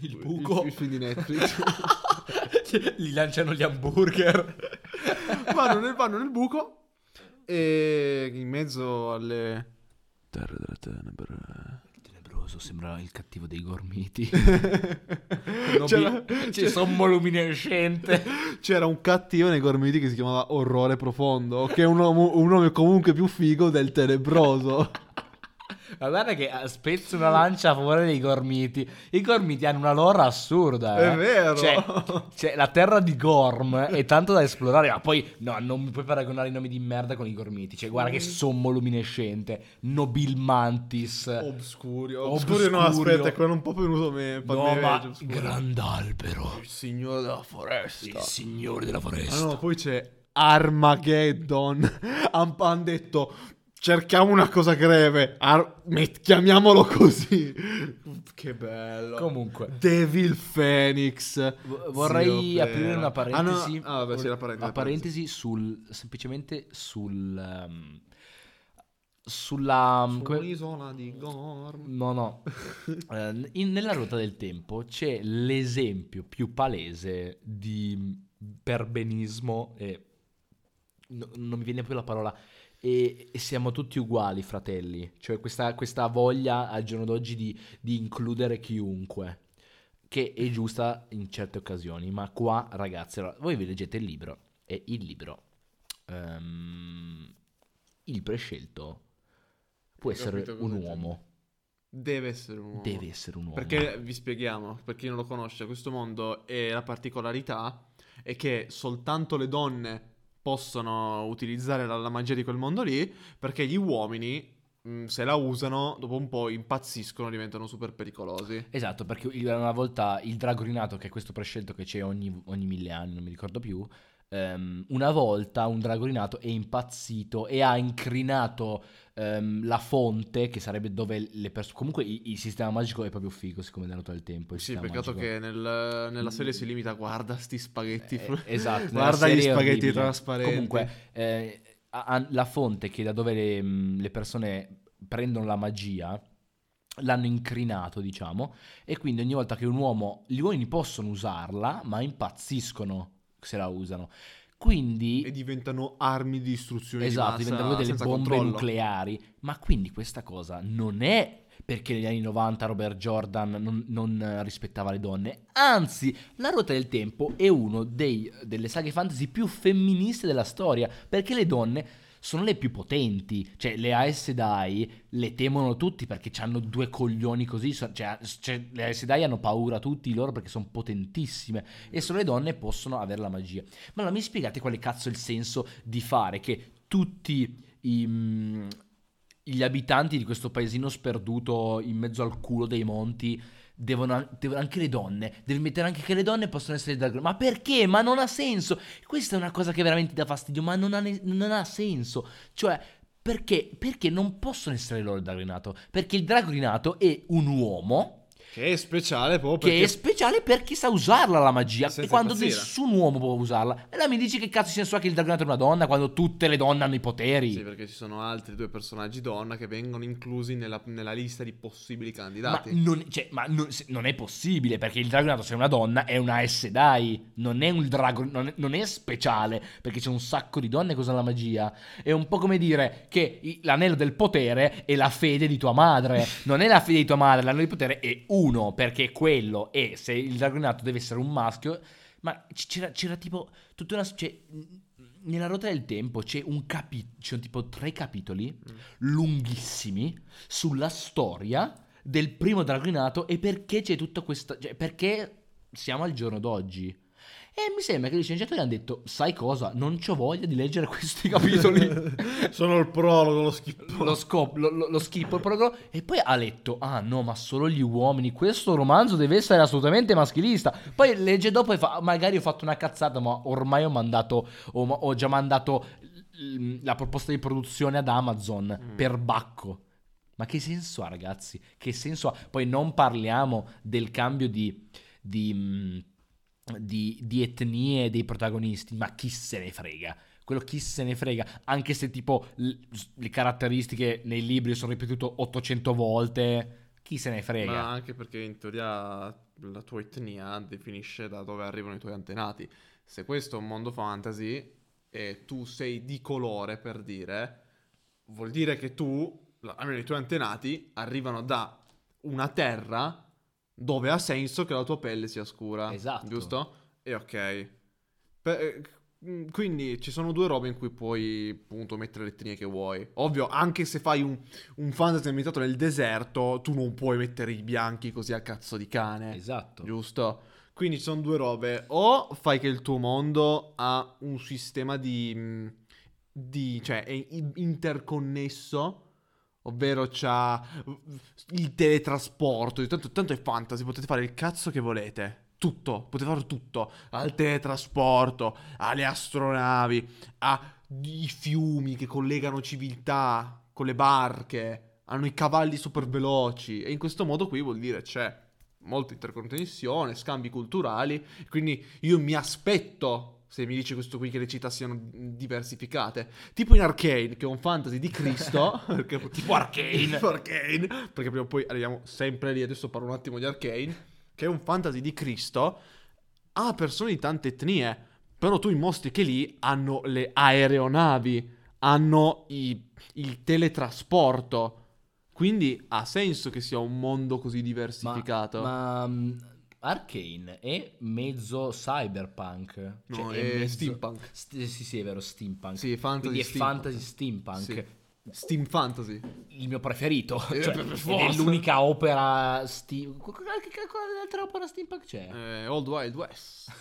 [SPEAKER 2] Il
[SPEAKER 1] Il, il film di Netflix.
[SPEAKER 2] Gli lanciano gli hamburger.
[SPEAKER 1] vanno, nel, vanno nel buco e in mezzo alle terre delle tenebre.
[SPEAKER 2] Tenebroso, sembra il cattivo dei gormiti.
[SPEAKER 1] C'era,
[SPEAKER 2] C'è sommoluminescente.
[SPEAKER 1] c'era un cattivo nei Gormiti che si chiamava Orrore Profondo, che è un un nome comunque più figo del tenebroso.
[SPEAKER 2] Ma guarda che eh, spezzo una lancia a favore dei gormiti. I gormiti hanno una lore assurda. eh.
[SPEAKER 1] È vero.
[SPEAKER 2] Cioè, cioè, la terra di Gorm è tanto da esplorare. Ma poi, no, non mi puoi paragonare i nomi di merda con i gormiti. Cioè, guarda che sommoluminescente. Nobil mantis.
[SPEAKER 1] Obscurio.
[SPEAKER 2] Obscurio.
[SPEAKER 1] Obscurio, no, aspetta, è quello un po' venuto me.
[SPEAKER 2] no,
[SPEAKER 1] me-
[SPEAKER 2] ma grand'albero.
[SPEAKER 1] Il signore della foresta.
[SPEAKER 2] Il signore della
[SPEAKER 1] Ah
[SPEAKER 2] foresta.
[SPEAKER 1] no, poi c'è Armageddon. Hanno detto cerchiamo una cosa greve. Ar- met- chiamiamolo così. Che bello.
[SPEAKER 2] Comunque.
[SPEAKER 1] Devil Phoenix.
[SPEAKER 2] V- Vorrei
[SPEAKER 1] Zio
[SPEAKER 2] aprire
[SPEAKER 1] Pera.
[SPEAKER 2] una parentesi.
[SPEAKER 1] Ah, no. ah vabbè, sì, la parentesi.
[SPEAKER 2] Una parentesi sul. semplicemente sul. ehm, sulla.
[SPEAKER 1] Su
[SPEAKER 2] come-
[SPEAKER 1] un'isola di Gorm.
[SPEAKER 2] No, no. Eh, in- nella ruota del tempo c'è l'esempio più palese di perbenismo e no- non mi viene più la parola. E, e siamo tutti uguali, fratelli. Cioè, questa, questa voglia al giorno d'oggi di, di includere chiunque. Che è giusta in certe occasioni. Ma qua, ragazzi, allora, voi vi leggete il libro. E il libro. ehm, il prescelto può essere un uomo.
[SPEAKER 1] Deve essere un uomo.
[SPEAKER 2] Deve essere un uomo.
[SPEAKER 1] Perché vi spieghiamo, per chi non lo conosce, questo mondo è la particolarità è che soltanto le donne possono utilizzare la, la magia di quel mondo lì, perché gli uomini, mh, se la usano, dopo un po' impazziscono, diventano super pericolosi.
[SPEAKER 2] Esatto, perché una volta il drago rinato, che è questo prescelto che c'è ogni, ogni mille anni, non mi ricordo più, ehm, una volta un drago rinato è impazzito e ha incrinato ehm, la fonte, che sarebbe dove le persone... Comunque il, sistema magico è proprio figo, siccome è nato al tempo.
[SPEAKER 1] Sì, peccato
[SPEAKER 2] magico.
[SPEAKER 1] che nel- nella serie si limita, guarda sti spaghetti.
[SPEAKER 2] Eh, esatto, nella
[SPEAKER 1] guarda gli spaghetti trasparenti.
[SPEAKER 2] Comunque, eh, la fonte che da dove le, mh, le persone prendono la magia l'hanno incrinato, diciamo, e quindi ogni volta che un uomo, gli uomini possono usarla, ma impazziscono se la usano. Quindi
[SPEAKER 1] E diventano armi di distruzione di
[SPEAKER 2] Esatto,
[SPEAKER 1] massa
[SPEAKER 2] diventano delle bombe
[SPEAKER 1] controllo.
[SPEAKER 2] nucleari. Ma quindi questa cosa non è perché negli anni 90 Robert Jordan non, non, eh, rispettava le donne. Anzi, La Ruota del Tempo è uno dei- delle saghe fantasy più femministe della storia. Perché le donne sono le più potenti. Cioè, le Aes Sedai le temono tutti perché hanno due coglioni così. Cioè, cioè, le Aes Sedai hanno paura tutti loro perché sono potentissime. E solo le donne possono avere la magia. Ma allora mi spiegate quale cazzo è il senso di fare che tutti i, mm, gli abitanti di questo paesino sperduto in mezzo al culo dei monti devono, devono- anche le donne, devi mettere anche che le donne possono essere drag Ma perché? Ma non ha senso. Questa è una cosa che veramente dà fastidio, ma non ha, ne- non ha senso. Cioè, perché? Perché non possono essere loro il dragrinato? Perché il dragrinato è un uomo
[SPEAKER 1] Che è speciale proprio
[SPEAKER 2] che
[SPEAKER 1] perché...
[SPEAKER 2] è speciale per chi sa usarla la magia. E quando
[SPEAKER 1] impazzire.
[SPEAKER 2] nessun uomo può usarla. E là mi dici che cazzo senso ha che il dragonato è una donna quando tutte le donne hanno i poteri?
[SPEAKER 1] Sì, perché ci sono altri due personaggi donna che vengono inclusi nella, nella lista di possibili
[SPEAKER 2] Ma,
[SPEAKER 1] candidati.
[SPEAKER 2] non, cioè, ma non, non è possibile perché il dragonato se è una donna è una S dai, non è un drago, non è, non è speciale perché c'è un sacco di donne che usano la magia. È un po' come dire che l'anello del potere è la fede di tua madre, non è la fede di tua madre, l'anello di potere è uno perché quello è se il dragonato deve essere un maschio, ma c'era, c'era tipo tutta una... Cioè, nella ruota del tempo c'è un capitolo, ci sono tipo tre capitoli lunghissimi sulla storia del primo dragonato e perché c'è tutta questa... Cioè, perché siamo al giorno d'oggi. E mi sembra che gli scienziatori hanno detto, sai cosa, non c'ho voglia di leggere questi capitoli.
[SPEAKER 1] Sono il prologo, lo schifo.
[SPEAKER 2] lo, scop- lo, lo, lo schippo il prologo. E poi ha letto ah no ma solo gli uomini. Questo romanzo deve essere assolutamente maschilista. Poi legge dopo e fa magari ho fatto una cazzata ma ormai ho mandato ho, ho già mandato mm, la proposta di produzione ad Amazon
[SPEAKER 1] Mm.
[SPEAKER 2] per bacco. Ma che senso ha ragazzi? Che senso ha? Poi non parliamo del cambio di di, mm, di, di etnie dei protagonisti ma chi se ne frega quello chi se ne frega, anche se tipo le caratteristiche nei libri sono ripetute 800 volte, chi se ne frega.
[SPEAKER 1] Ma anche perché in teoria la tua etnia definisce da dove arrivano i tuoi antenati. Se questo è un mondo fantasy e tu sei di colore, per dire, vuol dire che tu, almeno i tuoi antenati, arrivano da una terra dove ha senso che la tua pelle sia scura.
[SPEAKER 2] Esatto.
[SPEAKER 1] Giusto? E ok. Per- eh, mm, quindi ci sono due robe in cui puoi appunto mettere le etnie che vuoi. Ovvio, anche se fai un, un fantasy ambientato nel deserto, tu non puoi mettere i bianchi così a cazzo di cane.
[SPEAKER 2] Esatto.
[SPEAKER 1] Giusto? Quindi ci sono due robe. O fai che il tuo mondo ha un sistema di. mh, di cioè, è in- interconnesso. Ovvero c'ha il teletrasporto. Tanto, tanto è fantasy, potete fare il cazzo che volete. Tutto, potete fare tutto. Al teletrasporto, alle astronavi, ai fiumi che collegano civiltà con le barche. Hanno i cavalli super veloci. E in questo modo qui vuol dire c'è molta interconnessione, scambi culturali. Quindi io mi aspetto, se mi dice questo qui, che le città siano diversificate. Tipo in Arcane, che è un fantasy di Cristo. perché-
[SPEAKER 2] Tipo Arcane.
[SPEAKER 1] Tipo Arcane. Perché prima o poi arriviamo sempre lì. Adesso parlo un attimo di Arcane. Che è un fantasy di Cristo. Ha persone di tante etnie. Però tu mostri che lì hanno le aeronavi. Hanno i- il teletrasporto. Quindi ha senso che sia un mondo così diversificato.
[SPEAKER 2] Ma, ma Arcane è mezzo cyberpunk.
[SPEAKER 1] No,
[SPEAKER 2] Cioè,
[SPEAKER 1] è
[SPEAKER 2] mezzo-
[SPEAKER 1] steampunk.
[SPEAKER 2] St- sì, sì, è vero, steampunk.
[SPEAKER 1] Sì, fantasy
[SPEAKER 2] Quindi è
[SPEAKER 1] steampunk.
[SPEAKER 2] fantasy steampunk.
[SPEAKER 1] Sì. Steam Fantasy.
[SPEAKER 2] Il mio preferito.
[SPEAKER 1] Eh,
[SPEAKER 2] Cioè, è l'unica opera steam... Quale altra opera steampunk c'è?
[SPEAKER 1] Eh, Old Wild West.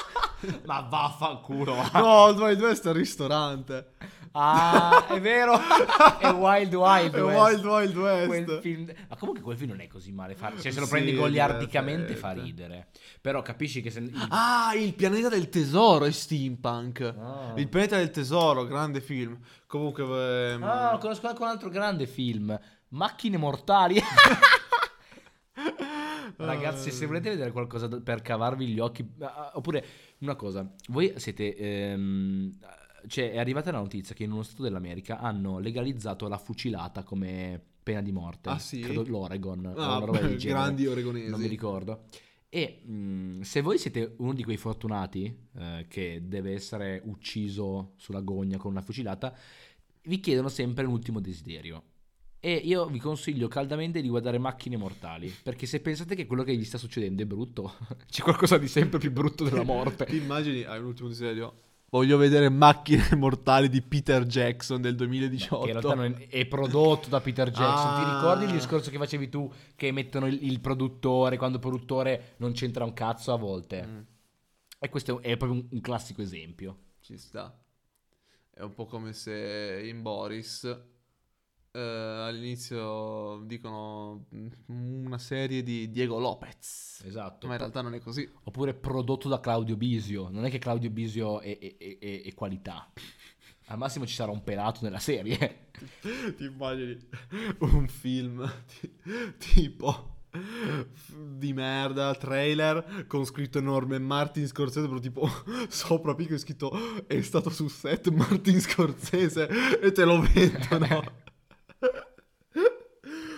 [SPEAKER 2] Ma vaffanculo.
[SPEAKER 1] no, Old Wild West è il ristorante.
[SPEAKER 2] Ah, è vero. è Wild Wild
[SPEAKER 1] È
[SPEAKER 2] West.
[SPEAKER 1] Wild Wild West.
[SPEAKER 2] Quel film... Ma comunque quel film non è così male. Fa... Cioè, se lo
[SPEAKER 1] Sì,
[SPEAKER 2] prendi goliardicamente fa ridere. Però capisci che se...
[SPEAKER 1] Ah, il pianeta del tesoro è steampunk.
[SPEAKER 2] Ah.
[SPEAKER 1] Il pianeta del tesoro, grande film. Comunque, ehm,
[SPEAKER 2] Ah, conosco anche un altro grande film. Macchine mortali. Ragazzi, se volete vedere qualcosa per cavarvi gli occhi, ah, oppure una cosa, voi siete. ehm, cioè, è arrivata la notizia che in uno stato dell'America hanno legalizzato la fucilata come pena di morte.
[SPEAKER 1] Ah, sì?
[SPEAKER 2] Credo l'Oregon.
[SPEAKER 1] ah,
[SPEAKER 2] genere.
[SPEAKER 1] grandi oregonesi.
[SPEAKER 2] Non mi ricordo. E mh, se voi siete uno di quei fortunati eh, che deve essere ucciso sulla gogna con una fucilata, vi chiedono sempre un ultimo desiderio. E io vi consiglio caldamente di guardare Macchine Mortali, perché se pensate che quello che vi sta succedendo è brutto, c'è qualcosa di sempre più brutto della morte.
[SPEAKER 1] Ti immagini, hai un ultimo desiderio? Voglio vedere Macchine Mortali di Peter Jackson del 2018.
[SPEAKER 2] Che in realtà non è, è prodotto da Peter Jackson.
[SPEAKER 1] Ah.
[SPEAKER 2] Ti ricordi il discorso che facevi tu? Che mettono il, il produttore quando il produttore non c'entra un cazzo a volte.
[SPEAKER 1] Mm,
[SPEAKER 2] E questo è, proprio un, un classico esempio.
[SPEAKER 1] ci sta. È un po' come se in Boris eh, all'inizio dicono mm, una serie di Diego Lopez.
[SPEAKER 2] Esatto.
[SPEAKER 1] Ma in realtà non è così.
[SPEAKER 2] Oppure prodotto da Claudio Bisio. Non è che Claudio Bisio è, è- è- è- qualità. Al massimo ci sarà un pelato nella serie.
[SPEAKER 1] Ti immagini un film ti- tipo di merda, trailer con scritto enorme Martin Scorsese, però tipo sopra piccolo è scritto è stato su set Martin Scorsese e te lo vendono.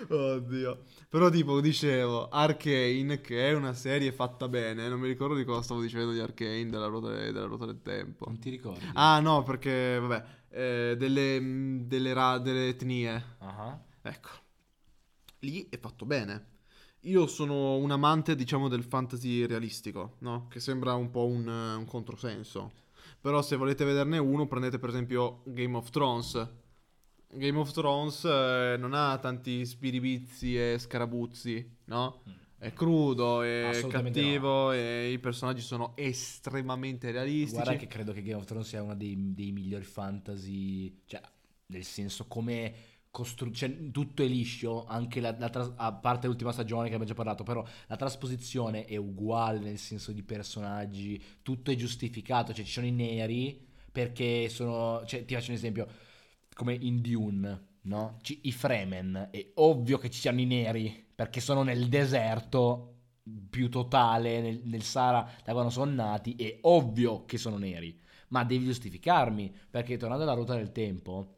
[SPEAKER 1] Oddio. Però tipo dicevo Arcane che è una serie fatta bene, non mi ricordo di cosa stavo dicendo di Arcane della ruota, della ruota del tempo.
[SPEAKER 2] Non ti ricordi?
[SPEAKER 1] Ah no, perché vabbè, eh, delle, delle, ra- delle etnie.
[SPEAKER 2] Ah.
[SPEAKER 1] Ecco, lì è fatto bene. Io sono un amante, diciamo, del fantasy realistico, no? Che sembra un po' un, un controsenso. Però se volete vederne uno, prendete per esempio Game of Thrones. Game of Thrones eh, non ha tanti spiribizzi e scarabuzzi, no? È crudo, è cattivo e i personaggi sono estremamente realistici.
[SPEAKER 2] Guarda che credo che Game of Thrones sia uno dei, dei migliori fantasy, cioè nel senso come costru- cioè, tutto è liscio, anche la, la tras- a parte l'ultima stagione che abbiamo già parlato, però la trasposizione è uguale nel senso di personaggi, tutto è giustificato, cioè ci sono i neri perché sono, cioè ti faccio un esempio, come in Dune, no? Ci- I Fremen, è ovvio che ci siano i neri perché sono nel deserto più totale, nel, nel Sahara, da quando sono nati, è ovvio che sono neri. Ma devi giustificarmi, perché tornando alla ruota del tempo,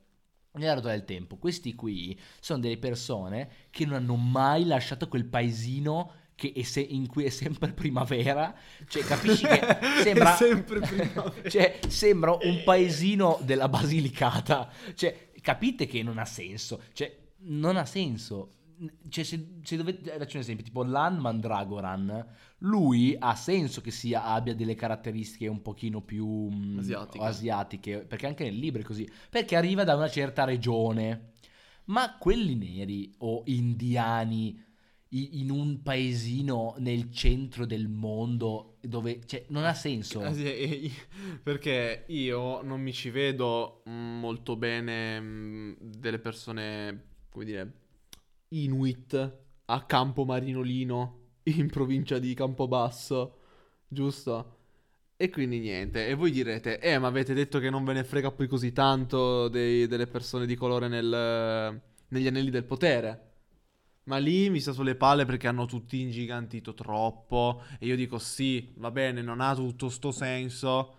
[SPEAKER 2] nella ruota del tempo, questi qui sono delle persone che non hanno mai lasciato quel paesino che è se- in cui è sempre primavera. Cioè, capisci che sembra...
[SPEAKER 1] È sempre primavera.
[SPEAKER 2] cioè, sembra un paesino della Basilicata. Cioè, capite che non ha senso. Cioè, non ha senso. Cioè, se, se dovete... Faccio un esempio, tipo Lan Mandragoran, lui ha senso che sia, abbia delle caratteristiche un pochino più... mm,
[SPEAKER 1] Asiatiche.
[SPEAKER 2] asiatiche, perché anche nel libro è così. Perché arriva da una certa regione. Ma quelli neri o indiani in un paesino nel centro del mondo dove cioè, non ha senso.
[SPEAKER 1] Perché io non mi ci vedo mm, molto bene mm, delle persone, come dire, Inuit a Campo Marinolino in provincia di Campobasso, giusto? E quindi niente, e voi direte, eh ma avete detto che non ve ne frega poi così tanto dei- delle persone di colore nel- negli anelli del potere. Ma lì mi sta sulle palle perché hanno tutti ingigantito troppo. E io dico sì, va bene, non ha tutto sto senso.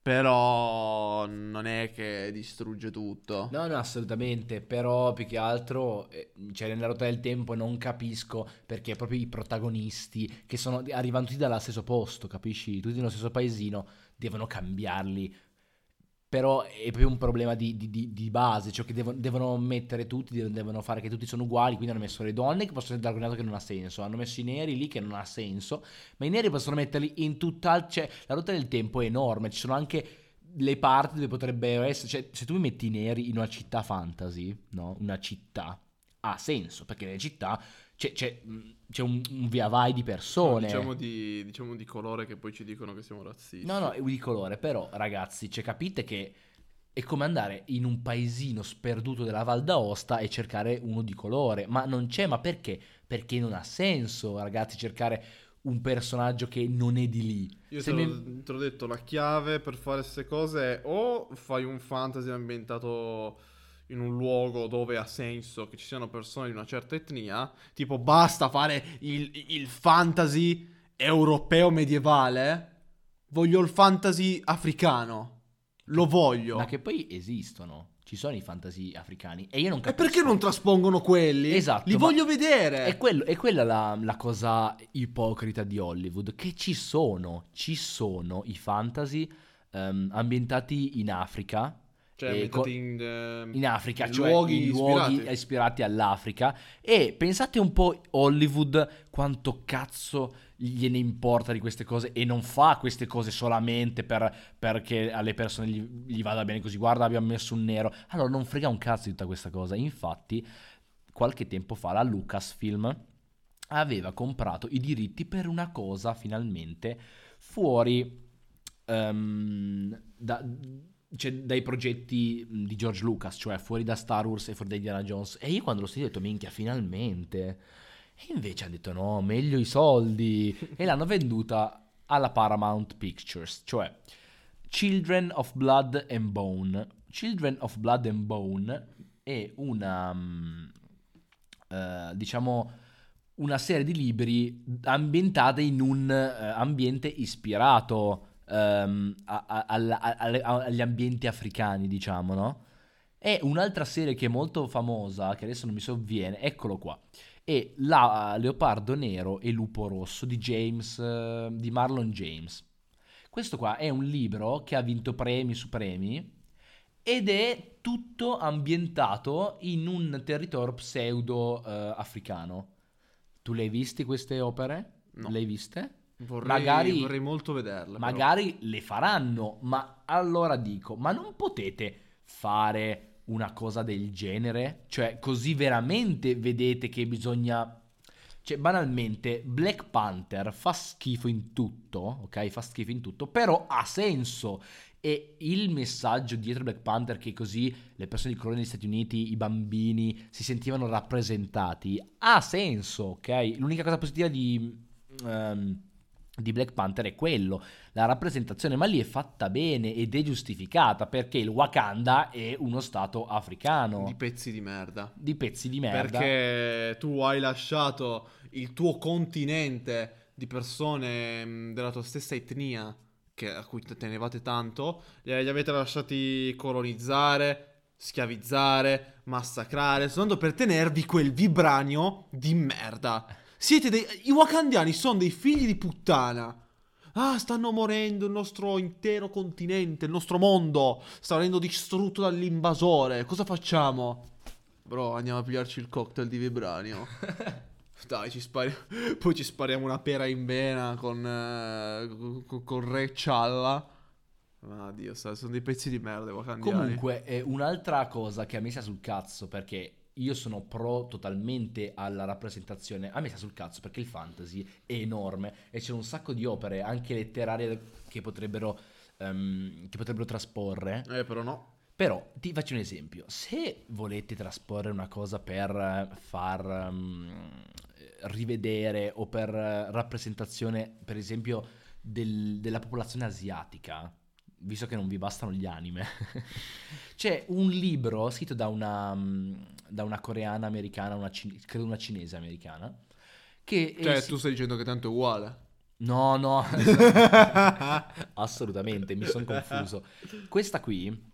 [SPEAKER 1] Però non è che distrugge tutto.
[SPEAKER 2] No, no, assolutamente, però più che altro, eh, cioè nella rotta del tempo non capisco perché proprio i protagonisti che sono, arrivano tutti dallo stesso posto, capisci? Tutti nello stesso paesino, devono cambiarli. Però è proprio un problema di, di- di- base, cioè che devono, devono mettere tutti, devono- fare che tutti sono uguali, quindi hanno messo le donne che possono essere argomentato che non ha senso, hanno messo i neri lì che non ha senso, ma i neri possono metterli in tutt'altro, cioè la rotta del tempo è enorme, ci sono anche le parti dove potrebbero essere, cioè se tu mi metti i neri in una città fantasy, no? Una città, ha senso, perché nelle città c'è, c'è- c'è un, un via vai di persone.
[SPEAKER 1] Diciamo di, diciamo di colore che poi ci dicono che siamo razzisti.
[SPEAKER 2] No, no, è di colore, però ragazzi, cioè capite che è come andare in un paesino sperduto della Val d'Aosta e cercare uno di colore, ma non c'è, ma perché? Perché non ha senso, ragazzi, cercare un personaggio che non è di lì.
[SPEAKER 1] Io
[SPEAKER 2] Se
[SPEAKER 1] te,
[SPEAKER 2] mi-
[SPEAKER 1] l'ho, te l'ho detto, la chiave per fare queste cose è o fai un fantasy ambientato in un luogo dove ha senso che ci siano persone di una certa etnia, tipo basta fare il, il fantasy europeo medievale, voglio il fantasy africano, lo voglio.
[SPEAKER 2] Ma che poi esistono, ci sono i fantasy africani e io non
[SPEAKER 1] E
[SPEAKER 2] capisco.
[SPEAKER 1] perché non traspongono quelli?
[SPEAKER 2] Esatto,
[SPEAKER 1] Li voglio vedere.
[SPEAKER 2] È, quello- è quella la, la cosa ipocrita di Hollywood, che ci sono, ci sono i fantasy ehm, ambientati in Africa
[SPEAKER 1] Cioè,
[SPEAKER 2] co-
[SPEAKER 1] in, eh,
[SPEAKER 2] in Africa,
[SPEAKER 1] in
[SPEAKER 2] cioè
[SPEAKER 1] luoghi
[SPEAKER 2] in luoghi
[SPEAKER 1] ispirati.
[SPEAKER 2] ispirati all'Africa. E pensate un po' Hollywood quanto cazzo gliene importa di queste cose e non fa queste cose solamente per- perché alle persone gli, gli vada bene così. Guarda, abbiamo messo un nero. Allora non frega un cazzo di tutta questa cosa. Infatti, qualche tempo fa la Lucasfilm aveva comprato i diritti per una cosa finalmente fuori ehm, da- cioè, dai progetti di George Lucas, cioè fuori da Star Wars e fuori da Indiana Jones. E io quando l'ho sentito ho detto, minchia, finalmente. E invece hanno detto, no, meglio i soldi. e l'hanno venduta alla Paramount Pictures, cioè Children of Blood and Bone. Children of Blood and Bone è una, mm, eh, diciamo, una serie di libri ambientata in un eh, ambiente ispirato ehm, a- a- a- agli ambienti africani, diciamo, no? E un'altra serie che è molto famosa, che adesso non mi sovviene, eccolo qua, è La Leopardo Nero e Lupo Rosso di James, eh, di Marlon James. Questo qua è un libro che ha vinto premi su premi ed è tutto ambientato in un territorio pseudo eh, africano. Tu le hai viste queste opere?
[SPEAKER 1] No.
[SPEAKER 2] Le hai viste?
[SPEAKER 1] Vorrei,
[SPEAKER 2] magari-
[SPEAKER 1] vorrei molto vederle. però.
[SPEAKER 2] Magari le faranno, ma allora dico, ma non potete fare una cosa del genere? Cioè, così veramente vedete che bisogna... Cioè, banalmente, Black Panther fa schifo in tutto, ok? Fa schifo in tutto, però ha senso. E il messaggio dietro Black Panther, che così le persone di colore negli Stati Uniti, i bambini, si sentivano rappresentati, ha senso, ok? L'unica cosa positiva di, ehm, di Black Panther è quello, la rappresentazione, ma lì è fatta bene ed è giustificata, perché il Wakanda è uno stato africano,
[SPEAKER 1] Di
[SPEAKER 2] di,
[SPEAKER 1] pezzi di merda.
[SPEAKER 2] pezzi di merda.
[SPEAKER 1] Perché tu hai lasciato il tuo continente di persone mh, della tua stessa etnia, che- a cui te- tenevate tanto, li, li avete lasciati colonizzare, schiavizzare, massacrare, soltanto per tenervi quel vibranio di merda. Siete dei... I wakandiani sono dei figli di puttana. Ah, stanno morendo il nostro intero continente, il nostro mondo. Sta venendo distrutto dall'invasore. Cosa facciamo? Bro, andiamo a pigliarci il cocktail di vibranio. Dai, ci spari... poi ci spariamo una pera in vena con, eh, con, con Re Cialla. Ma Dio, sa- sono dei pezzi di merda i wakandiani.
[SPEAKER 2] Comunque, è un'altra cosa che a me sta sul cazzo, perché io sono pro totalmente alla rappresentazione. A me sta sul cazzo perché il fantasy è enorme e c'è un sacco di opere, anche letterarie, che potrebbero, ehm, che potrebbero trasporre.
[SPEAKER 1] Eh, però no.
[SPEAKER 2] Però ti faccio un esempio: se volete trasporre una cosa per eh, far ehm, rivedere o per eh, rappresentazione, per esempio, del- della popolazione asiatica, visto che non vi bastano gli anime, c'è un libro scritto da una, mm, da una coreana americana, una cin- credo una cinese americana, che
[SPEAKER 1] Cioè,
[SPEAKER 2] si-
[SPEAKER 1] tu stai dicendo che tanto è uguale.
[SPEAKER 2] No, no, assolutamente, mi sono confuso. Questa qui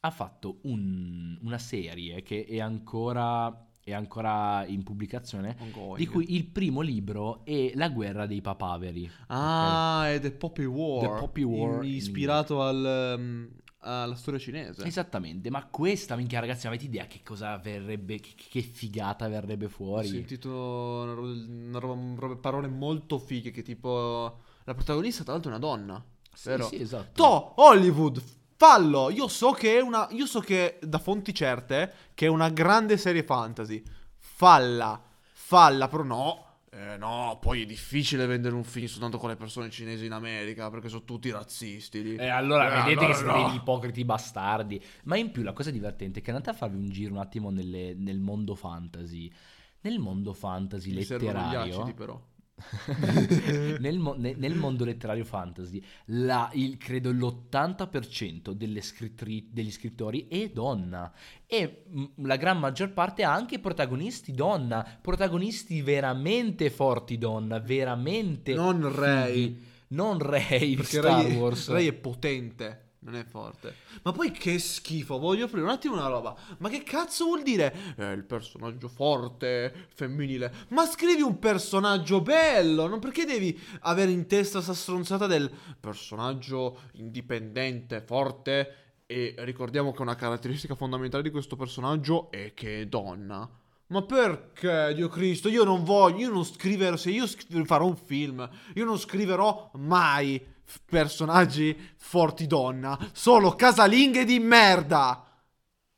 [SPEAKER 2] ha fatto un- una serie che è ancora, è ancora in pubblicazione,
[SPEAKER 1] Ongoing.
[SPEAKER 2] di cui il primo libro è La guerra dei papaveri.
[SPEAKER 1] Ah, è The Poppy War.
[SPEAKER 2] The Poppy War
[SPEAKER 1] in- ispirato al, um, alla storia cinese.
[SPEAKER 2] Esattamente, ma questa, minchia ragazzi, avete idea che cosa verrebbe, che, che figata verrebbe
[SPEAKER 1] Ho
[SPEAKER 2] fuori?
[SPEAKER 1] sentito una roba, una roba- parole molto fighe che tipo... La protagonista tra l'altro è una donna.
[SPEAKER 2] Sì,
[SPEAKER 1] vero?
[SPEAKER 2] sì, esatto.
[SPEAKER 1] To, Hollywood, fallo! Io so che è una... Io so che da fonti certe che è una grande serie fantasy. Falla. Falla, però no. Eh, no, poi è difficile vendere un film soltanto con le persone cinesi in America perché sono tutti razzisti lì.
[SPEAKER 2] E allora
[SPEAKER 1] Eh,
[SPEAKER 2] vedete
[SPEAKER 1] allora
[SPEAKER 2] che siete
[SPEAKER 1] no.
[SPEAKER 2] degli ipocriti bastardi. Ma in più la cosa divertente è che andate a farvi un giro un attimo nelle- nel mondo fantasy. Nel mondo fantasy
[SPEAKER 1] Mi servono gli
[SPEAKER 2] letterario,
[SPEAKER 1] acidi però.
[SPEAKER 2] nel, mo- ne- nel mondo letterario fantasy, la- il- credo l'80% delle scrittri- degli scrittori è donna. E mm, la gran maggior parte ha anche protagonisti donna. Protagonisti veramente forti donna. Veramente.
[SPEAKER 1] Non
[SPEAKER 2] fighi. Non di
[SPEAKER 1] Perché
[SPEAKER 2] Star
[SPEAKER 1] Ray,
[SPEAKER 2] Wars.
[SPEAKER 1] Ray è potente, non è forte. Ma poi che schifo, voglio aprire un attimo una roba. Ma che cazzo vuol dire? Eh, il personaggio forte, femminile. Ma scrivi un personaggio bello, non perché devi avere in testa sta stronzata del personaggio indipendente, forte E ricordiamo che una caratteristica fondamentale di questo personaggio è che è donna. Ma perché, Dio Cristo? Io non voglio, io non scriverò, se io sc- farò un film, io non scriverò mai personaggi forti donna, solo casalinghe di merda.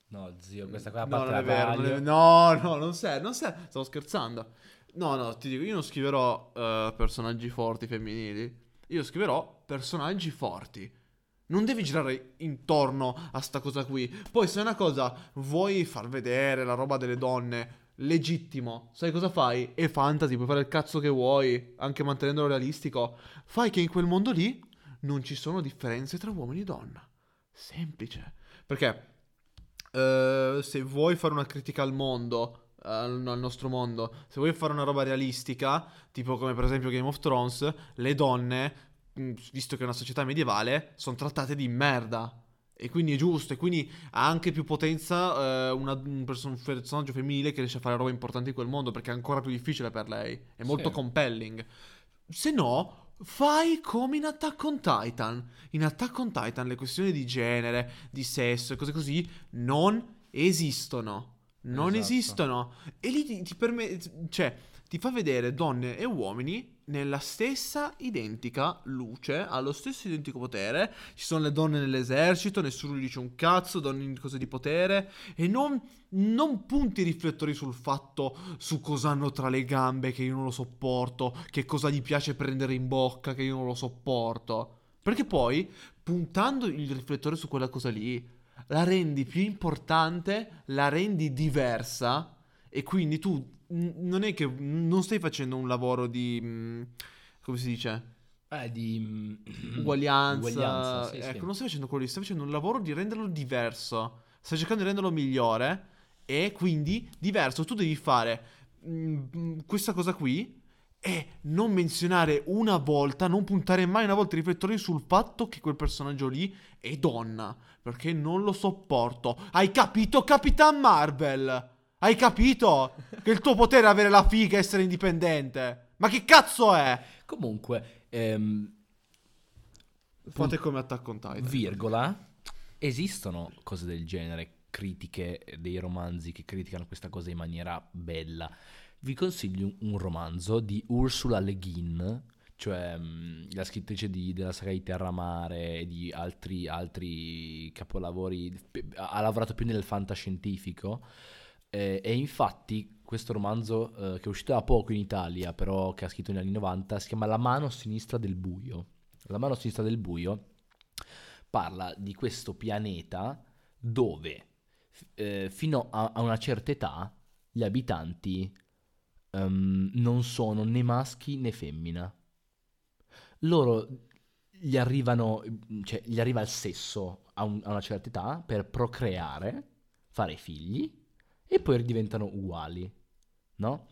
[SPEAKER 2] No, zio, questa qua
[SPEAKER 1] No, non è vero, non è- no, no, non sei, non sei, stavo scherzando. No, no, ti dico, io non scriverò eh, personaggi forti femminili, io scriverò personaggi forti. Non devi girare intorno a sta cosa qui. Poi se una cosa vuoi far vedere la roba delle donne, legittimo. Sai cosa fai? È fantasy, puoi fare il cazzo che vuoi, anche mantenendolo realistico. Fai che in quel mondo lì non ci sono differenze tra uomini e donna. Semplice. Perché eh, se vuoi fare una critica al mondo, al, nostro mondo, se vuoi fare una roba realistica, tipo come per esempio Game of Thrones, le donne, mh, visto che è una società medievale, sono trattate di merda. E quindi è giusto, e quindi ha anche più potenza eh, una- un, perso- un personaggio femminile che riesce a fare roba importante in quel mondo, perché è ancora più difficile per lei. È molto
[SPEAKER 2] Sì.
[SPEAKER 1] compelling. Se no, fai come in Attack on Titan. In Attack on Titan le questioni di genere, di sesso e cose così non esistono. Non
[SPEAKER 2] Esatto.
[SPEAKER 1] esistono. E lì ti, ti permette, cioè, ti fa vedere donne e uomini nella stessa identica luce, allo stesso identico potere. Ci sono le donne nell'esercito, nessuno gli dice un cazzo, donne in cose di potere. E non, non punti i riflettori sul fatto su cosa hanno tra le gambe che io non lo sopporto, che cosa gli piace prendere in bocca che io non lo sopporto. Perché poi, puntando il riflettore su quella cosa lì, la rendi più importante, la rendi diversa e quindi tu n- non è che non stai facendo un lavoro di... mm, come si dice?
[SPEAKER 2] Eh, di... mm,
[SPEAKER 1] Uguaglianza.
[SPEAKER 2] uguaglianza, sì, sì.
[SPEAKER 1] ecco, non stai facendo quello stai facendo un lavoro di renderlo diverso. Stai cercando di renderlo migliore e quindi diverso. Tu devi fare mm, questa cosa qui e non menzionare una volta, non puntare mai una volta i riflettori sul fatto che quel personaggio lì è donna. Perché non lo sopporto. Hai capito, Capitan Marvel? Hai capito? Che il tuo potere è avere la figa e essere indipendente. Ma che cazzo è?
[SPEAKER 2] Comunque, ehm,
[SPEAKER 1] Fate come Attack on Titan.
[SPEAKER 2] virgola, esistono cose del genere, critiche dei romanzi che criticano questa cosa in maniera bella. Vi consiglio un, romanzo di Ursula Le Guin, cioè mh, la scrittrice di- della saga di Terramare e di altri, altri capolavori, ha lavorato più nel fantascientifico. Eh, e infatti questo romanzo eh, che è uscito da poco in Italia, però che ha scritto negli anni 90, si chiama La mano sinistra del buio. La mano sinistra del buio parla di questo pianeta dove eh, fino a, a una certa età gli abitanti ehm, non sono né maschi né femmina. Loro gli arrivano, cioè gli arriva il sesso a, un- a una certa età per procreare, fare figli e poi diventano uguali, no?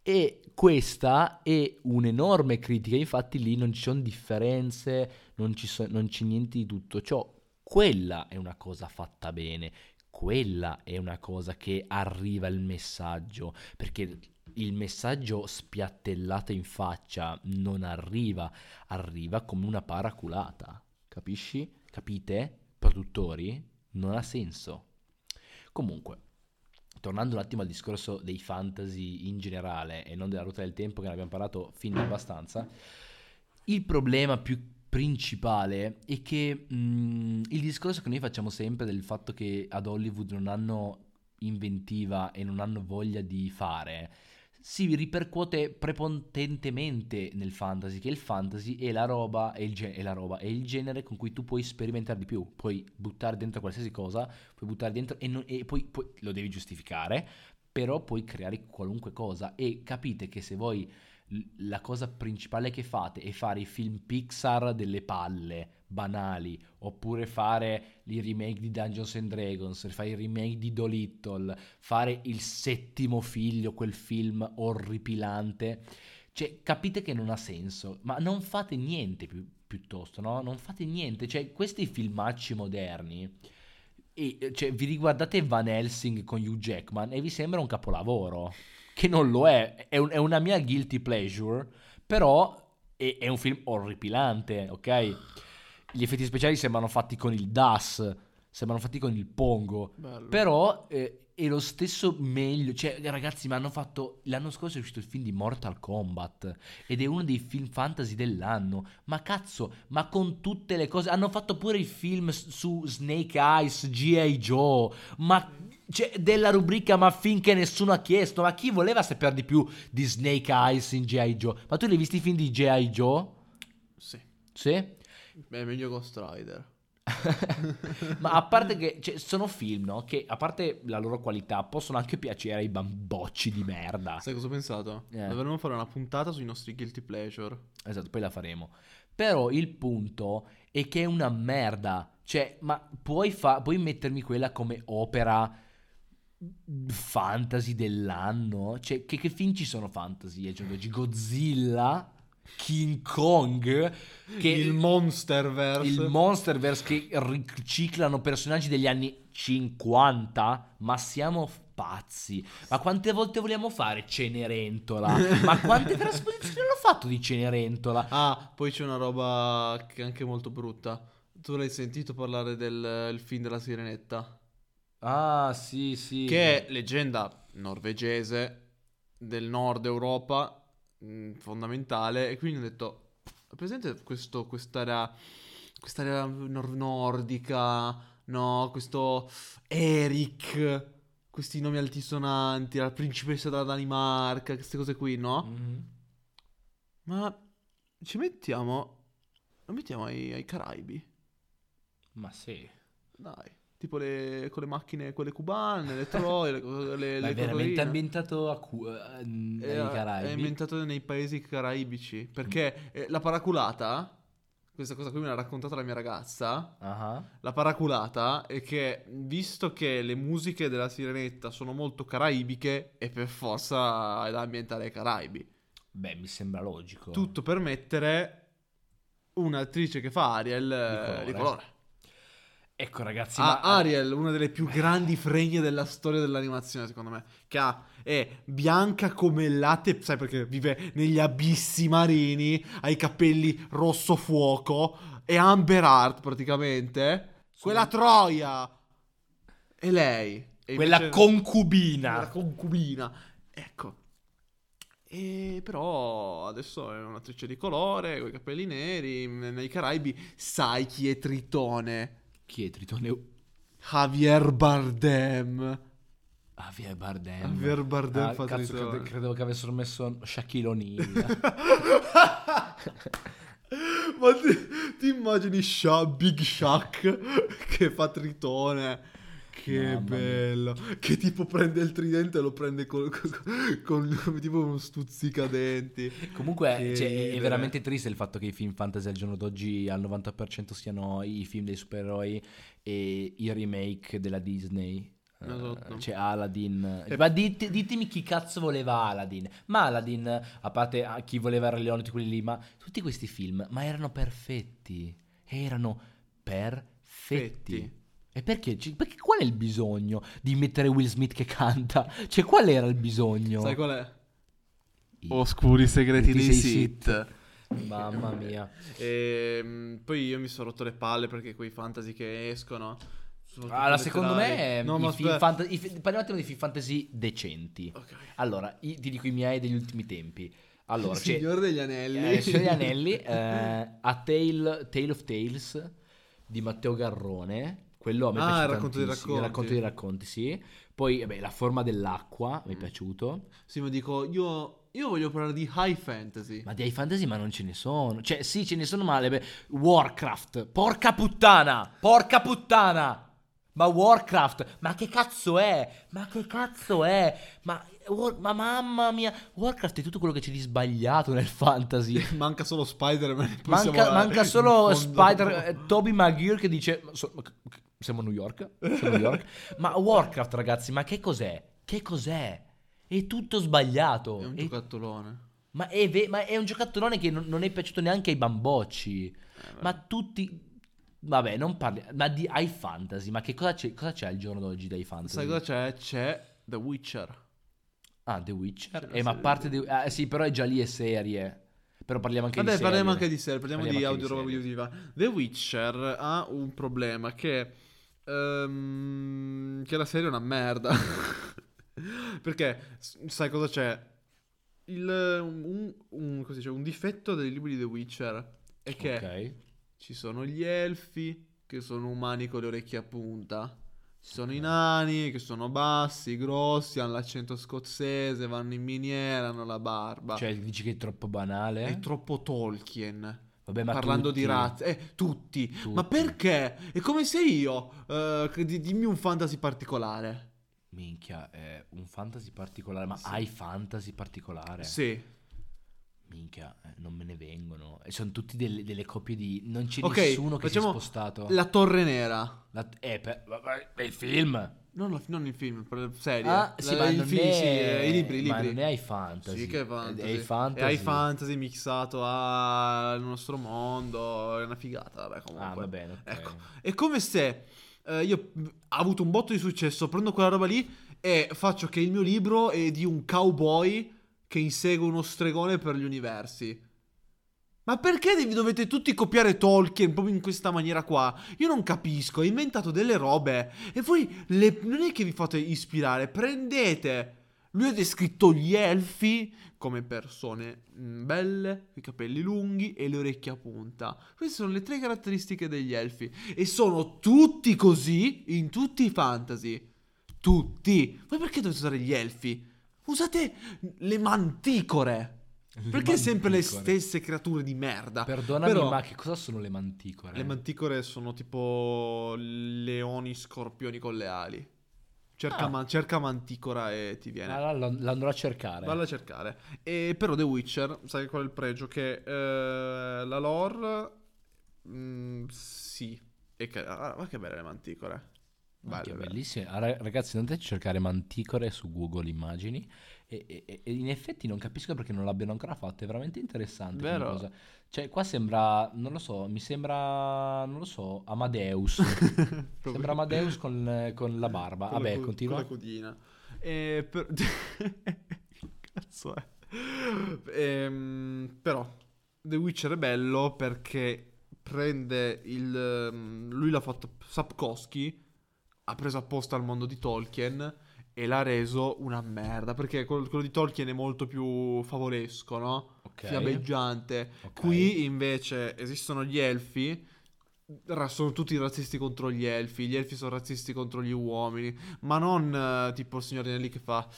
[SPEAKER 2] E questa è un'enorme critica, infatti lì non ci sono differenze, non, ci so- non c'è niente di tutto ciò. Quella è una cosa fatta bene, quella è una cosa che arriva il messaggio, perché il messaggio spiattellato in faccia non arriva, arriva come una paraculata, capisci? Capite? Produttori? Non ha senso. Comunque, tornando un attimo al discorso dei fantasy in generale e non della ruota del tempo che ne abbiamo parlato fin abbastanza, il problema più principale è che mh, il discorso che noi facciamo sempre del fatto che ad Hollywood non hanno inventiva e non hanno voglia di fare si ripercuote prepotentemente nel fantasy, che il fantasy è la roba, è il, ge- è la roba, è il genere con cui tu puoi sperimentare di più, puoi buttare dentro qualsiasi cosa, puoi buttare dentro e, non- e poi, poi lo devi giustificare, però puoi creare qualunque cosa. E capite che se voi la cosa principale che fate è fare i film Pixar delle palle banali oppure fare i remake di Dungeons and Dragons, fare i remake di Dolittle, fare il settimo figlio, quel film orripilante. Cioè, capite che non ha senso, ma non fate niente più- piuttosto, no? Non fate niente. Cioè, questi filmacci moderni, e, cioè, vi riguardate Van Helsing con Hugh Jackman e vi sembra un capolavoro, che non lo è. È, un- è una mia guilty pleasure, però è, è un film orripilante, ok? Gli effetti speciali sembrano fatti con il DAS, sembrano fatti con il pongo.
[SPEAKER 1] Bello.
[SPEAKER 2] Però eh, è lo stesso meglio. Cioè, ragazzi, mi hanno fatto. L'anno scorso è uscito il film di Mortal Kombat. Ed è uno dei film fantasy dell'anno. Ma cazzo, ma con tutte le cose. Hanno fatto pure il film su Snake Eyes, G.I. Joe. Ma. Cioè, della rubrica Ma finché nessuno ha chiesto. Ma chi voleva sapere di più di Snake Eyes in G.I. Joe? Ma tu li hai visti i film di G.I. Joe?
[SPEAKER 1] Sì.
[SPEAKER 2] Sì?
[SPEAKER 1] Beh, meglio Ghost Rider.
[SPEAKER 2] Ma a parte che cioè, sono film, no? Che a parte la loro qualità possono anche piacere ai bambocci di merda.
[SPEAKER 1] Sai cosa ho pensato?
[SPEAKER 2] Eh.
[SPEAKER 1] Dovremmo fare una puntata sui nostri guilty pleasure.
[SPEAKER 2] Esatto, poi la faremo. Però il punto è che è una merda. Cioè, ma puoi, fa- puoi mettermi quella come opera fantasy dell'anno? Cioè, che, che film ci sono fantasy d'oggi? Godzilla? King Kong? Che
[SPEAKER 1] il Monsterverse.
[SPEAKER 2] il Monsterverse che riciclano personaggi degli anni 50? Ma siamo pazzi. Ma quante volte vogliamo fare Cenerentola? Ma quante trasposizioni hanno fatto di Cenerentola?
[SPEAKER 1] Ah, poi c'è una roba che è anche molto brutta. Tu l'hai sentito parlare del il film della Sirenetta?
[SPEAKER 2] Ah, sì, sì.
[SPEAKER 1] Che è leggenda norvegese del nord Europa, mh, fondamentale. E quindi ho detto, "È presente questo, quest'area, quest'area nor- nordica, no? Questo Eric, questi nomi altisonanti, la principessa della Danimarca, queste cose qui, no?
[SPEAKER 2] Mhm.
[SPEAKER 1] Ma ci mettiamo, lo mettiamo ai, ai Caraibi,
[SPEAKER 2] Ma sì.
[SPEAKER 1] dai. Tipo le, con le macchine, quelle cubane, le troie, le, le, le
[SPEAKER 2] è veramente ambientato a cu- eh, nei
[SPEAKER 1] È, è
[SPEAKER 2] Caraibi.
[SPEAKER 1] ambientato nei paesi caraibici. Perché eh, la paraculata, questa cosa qui me l'ha raccontata la mia ragazza.
[SPEAKER 2] Ah,
[SPEAKER 1] La paraculata è che, visto che le musiche della sirenetta sono molto caraibiche, è per forza da ambientare ai Caraibi.
[SPEAKER 2] Beh, mi sembra logico.
[SPEAKER 1] Tutto per mettere un'attrice che fa Ariel eh,
[SPEAKER 2] colore.
[SPEAKER 1] di colore.
[SPEAKER 2] Ecco, ragazzi,
[SPEAKER 1] Ah,
[SPEAKER 2] ma
[SPEAKER 1] Ariel, una delle più grandi fregne della storia dell'animazione, secondo me. Che ha, è bianca come il latte, sai perché vive negli abissi marini, ha i capelli rosso fuoco, è Amber Heart praticamente. Quella troia! E lei. E
[SPEAKER 2] quella
[SPEAKER 1] invece-
[SPEAKER 2] concubina.
[SPEAKER 1] la concubina. Ecco. E però adesso è un'attrice di colore, con i capelli neri, nei Caraibi, sai chi è Tritone?
[SPEAKER 2] Chi è Tritone?
[SPEAKER 1] Javier Bardem.
[SPEAKER 2] Javier Bardem.
[SPEAKER 1] Javier Bardem
[SPEAKER 2] Ah,
[SPEAKER 1] fa
[SPEAKER 2] cazzo, crede- credevo che avessero messo Shaquille O'Neal.
[SPEAKER 1] Ma ti, ti immagini Sha- Big Shaq che fa Tritone? Che bello. Che tipo prende il tridente e lo prende col- con, con tipo uno stuzzicadenti.
[SPEAKER 2] Comunque cioè, è veramente triste il fatto che i film fantasy al giorno d'oggi al 90% siano i film dei supereroi e i remake della Disney. Eh,
[SPEAKER 1] Esatto.
[SPEAKER 2] C'è Aladdin.
[SPEAKER 1] E-
[SPEAKER 2] Ma dit- ditemi chi cazzo voleva Aladdin. Ma Aladdin, a parte ah, chi voleva Re Leone, tutti quelli lì, ma tutti questi film, ma erano perfetti. Erano perfetti.
[SPEAKER 1] Fetti.
[SPEAKER 2] E perché? Perché qual è il bisogno di mettere Will Smith che canta? Cioè, qual era il bisogno?
[SPEAKER 1] Sai qual è?
[SPEAKER 2] I-
[SPEAKER 1] Oscuri segreti
[SPEAKER 2] Segreti
[SPEAKER 1] dei Sith.
[SPEAKER 2] Mamma mia.
[SPEAKER 1] E mm, poi io mi sono rotto le palle perché quei fantasy che escono.
[SPEAKER 2] Allora, secondo me.
[SPEAKER 1] No,
[SPEAKER 2] i film fanta- i fi- parliamo un attimo di film fantasy decenti.
[SPEAKER 1] Ok.
[SPEAKER 2] Allora, i- ti dico i miei degli ultimi tempi. Allora,
[SPEAKER 1] Il Signore degli Anelli.
[SPEAKER 2] eh, Signore degli Anelli, eh, A Tale, Tale of Tales di Matteo Garrone. Quello a me è
[SPEAKER 1] Ah, il racconto dei
[SPEAKER 2] tantissimo, il
[SPEAKER 1] racconti.
[SPEAKER 2] racconto dei racconti, sì. Poi, vabbè, La forma dell'acqua mi è
[SPEAKER 1] Mm.
[SPEAKER 2] piaciuto.
[SPEAKER 1] Sì, ma dico, io, io voglio parlare di high fantasy.
[SPEAKER 2] Ma dei fantasy ma non ce ne sono. Cioè, sì, ce ne sono male. Warcraft. Porca puttana! Porca puttana! Ma Warcraft, ma che cazzo è? Ma che cazzo è? Ma, War- ma mamma mia, Warcraft è tutto quello che c'è di sbagliato nel fantasy.
[SPEAKER 1] Manca solo Spider-Man.
[SPEAKER 2] Manca, manca solo
[SPEAKER 1] fondo.
[SPEAKER 2] Spider, eh, Toby Maguire che dice... so- siamo a New York? Siamo a New York? ma Warcraft, ragazzi, ma che cos'è? Che cos'è? È tutto sbagliato.
[SPEAKER 1] È un
[SPEAKER 2] È-
[SPEAKER 1] giocattolone.
[SPEAKER 2] ma, è ve- ma è un giocattolone che non, non è piaciuto neanche ai bambocci.
[SPEAKER 1] Eh,
[SPEAKER 2] Ma tutti... Vabbè, non parli... Ma di high fantasy, ma che cosa c'è, cosa c'è al giorno d'oggi dai fantasy?
[SPEAKER 1] Sai cosa c'è? C'è The Witcher.
[SPEAKER 2] Ah, The Witcher. Eh, ma parte...
[SPEAKER 1] di-
[SPEAKER 2] The- ah, sì, però è già lì è serie. Però parliamo anche
[SPEAKER 1] Vabbè,
[SPEAKER 2] di serie.
[SPEAKER 1] parliamo anche di serie, parliamo,
[SPEAKER 2] Parliamo
[SPEAKER 1] di audio roba audiovisiva. The Witcher ha un problema che Ehm, che la serie è una merda. Perché, sai cosa c'è? Il, un, un- dice? un difetto dei libri di The Witcher è che
[SPEAKER 2] Ok.
[SPEAKER 1] ci sono gli elfi che sono umani con le orecchie a punta. Ci sono i nani che sono bassi, grossi, hanno l'accento scozzese, vanno in miniera, hanno la barba.
[SPEAKER 2] Cioè, dici che è troppo banale?
[SPEAKER 1] è troppo Tolkien.
[SPEAKER 2] Vabbè, ma
[SPEAKER 1] Parlando di
[SPEAKER 2] tutti-
[SPEAKER 1] razze, eh, tutti.
[SPEAKER 2] Tutti.
[SPEAKER 1] Ma perché? È come se io. eh, di- dimmi un fantasy particolare.
[SPEAKER 2] Minchia, è un fantasy particolare. Ma
[SPEAKER 1] Sì.
[SPEAKER 2] hai fantasy particolare?
[SPEAKER 1] Sì.
[SPEAKER 2] Minchia, eh, non me ne vengono. E sono tutti delle, delle coppie di... Non c'è
[SPEAKER 1] Ok,
[SPEAKER 2] nessuno che si è spostato.
[SPEAKER 1] La Torre Nera.
[SPEAKER 2] La- Eh, per... è il film.
[SPEAKER 1] Non, la- non il film, per serie.
[SPEAKER 2] Ah, sì,
[SPEAKER 1] La-
[SPEAKER 2] ma
[SPEAKER 1] il film,
[SPEAKER 2] è...
[SPEAKER 1] sì, eh, i libri, i
[SPEAKER 2] Ma
[SPEAKER 1] libri.
[SPEAKER 2] non è ai fantasy.
[SPEAKER 1] Sì, che è fantasy.
[SPEAKER 2] È ai fantasy.
[SPEAKER 1] È fantasy mixato al nostro mondo. È una figata, vabbè, comunque.
[SPEAKER 2] Ah, va bene, ok.
[SPEAKER 1] Ecco. È come se eh, io ho avuto un botto di successo, prendo quella roba lì e faccio che il mio libro è di un cowboy che insegue uno stregone per gli universi. Ma perché devi- dovete tutti copiare Tolkien proprio in questa maniera qua? Io non capisco, ha inventato delle robe e voi le- non è che vi fate ispirare, prendete. Lui ha descritto gli elfi come persone mm, belle, i capelli lunghi e le orecchie a punta. Queste sono le tre caratteristiche degli elfi e sono tutti così in tutti i fantasy. Tutti. Ma perché dovete usare gli elfi? Usate le manticore. Perché sempre le stesse creature di merda?
[SPEAKER 2] Perdonami,
[SPEAKER 1] Però-
[SPEAKER 2] ma che cosa sono le manticore?
[SPEAKER 1] Le manticore sono tipo leoni, scorpioni con le ali. Cerca,
[SPEAKER 2] Ah.
[SPEAKER 1] man- cerca manticora e ti viene.
[SPEAKER 2] Ah, la- la andrò a cercare.
[SPEAKER 1] Valla a cercare. E però The Witcher, sai qual è il pregio? Che eh, la lore, mm, sì. E che, ah, ma che belle le manticore. Belle,
[SPEAKER 2] bellissime. Ah, ra- Ragazzi, andate a cercare manticore su Google Immagini. E, e- e in effetti non capisco perché non l'abbiano ancora fatto. È veramente interessante.
[SPEAKER 1] Vero.
[SPEAKER 2] cosa. Cioè, qua sembra, non lo so, mi sembra, non lo so, Amadeus. Sembra Amadeus con, con la barba.
[SPEAKER 1] con la
[SPEAKER 2] Vabbè,
[SPEAKER 1] co-
[SPEAKER 2] continua.
[SPEAKER 1] Con la codina. E per... che cazzo è? Ehm, però, The Witcher è bello perché prende il... ehm, Lui l'ha fatto... Sapkowski ha preso apposta il mondo di Tolkien e l'ha reso una merda. Perché quello, di Tolkien è molto più favolesco, no?
[SPEAKER 2] Ok.
[SPEAKER 1] Fiabeggiante.
[SPEAKER 2] Ok.
[SPEAKER 1] Qui invece esistono gli elfi. Sono tutti razzisti contro gli elfi. Gli elfi sono razzisti contro gli uomini. Ma non eh, tipo il signor Nelly che fa.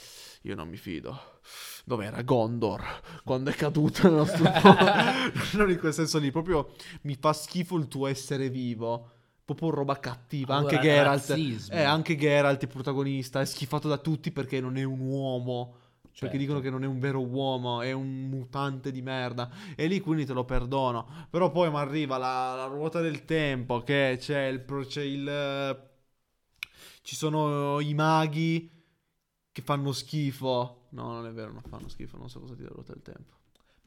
[SPEAKER 1] Io non mi fido. Dov'era Gondor? Quando è caduto il nostro Non in quel senso lì. Proprio mi fa schifo il tuo essere vivo. Proprio roba cattiva.
[SPEAKER 2] Allora,
[SPEAKER 1] anche Geralt.
[SPEAKER 2] razzismo.
[SPEAKER 1] Eh, anche Geralt, il protagonista, è schifato da tutti perché non è un uomo. Perché
[SPEAKER 2] Certo.
[SPEAKER 1] dicono che non è un vero uomo, è un mutante di merda. E lì quindi te lo perdono. Però poi mi arriva la, la ruota del tempo, che c'è il... C'è il ci sono i maghi che fanno schifo. No, non è vero, non fanno schifo, non so cosa dire la ruota del tempo.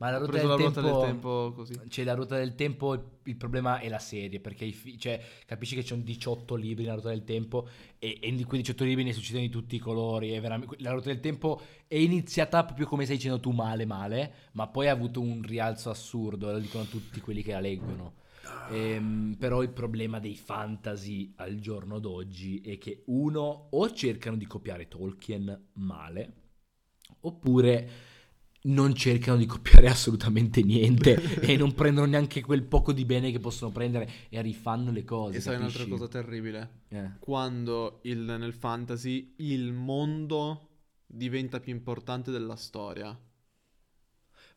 [SPEAKER 2] Ma la ruota del
[SPEAKER 1] la ruota
[SPEAKER 2] tempo...
[SPEAKER 1] del tempo così.
[SPEAKER 2] C'è la ruota del tempo, il- problema è la serie, perché fi- cioè, capisci che c'è un 18 libri nella ruota del tempo e, e di quei 18 libri ne succedono di tutti i colori. La ruota del tempo è iniziata proprio come stai dicendo tu male male, ma poi ha avuto un rialzo assurdo, lo dicono tutti quelli che la leggono. Ehm, però il problema dei fantasy al giorno d'oggi è che uno o cercano di copiare Tolkien male, oppure non cercano di copiare assolutamente niente e non prendono neanche quel poco di bene che possono prendere e rifanno le cose.
[SPEAKER 1] E sai un'altra cosa terribile?
[SPEAKER 2] Eh.
[SPEAKER 1] Quando il- nel fantasy il mondo diventa più importante della storia.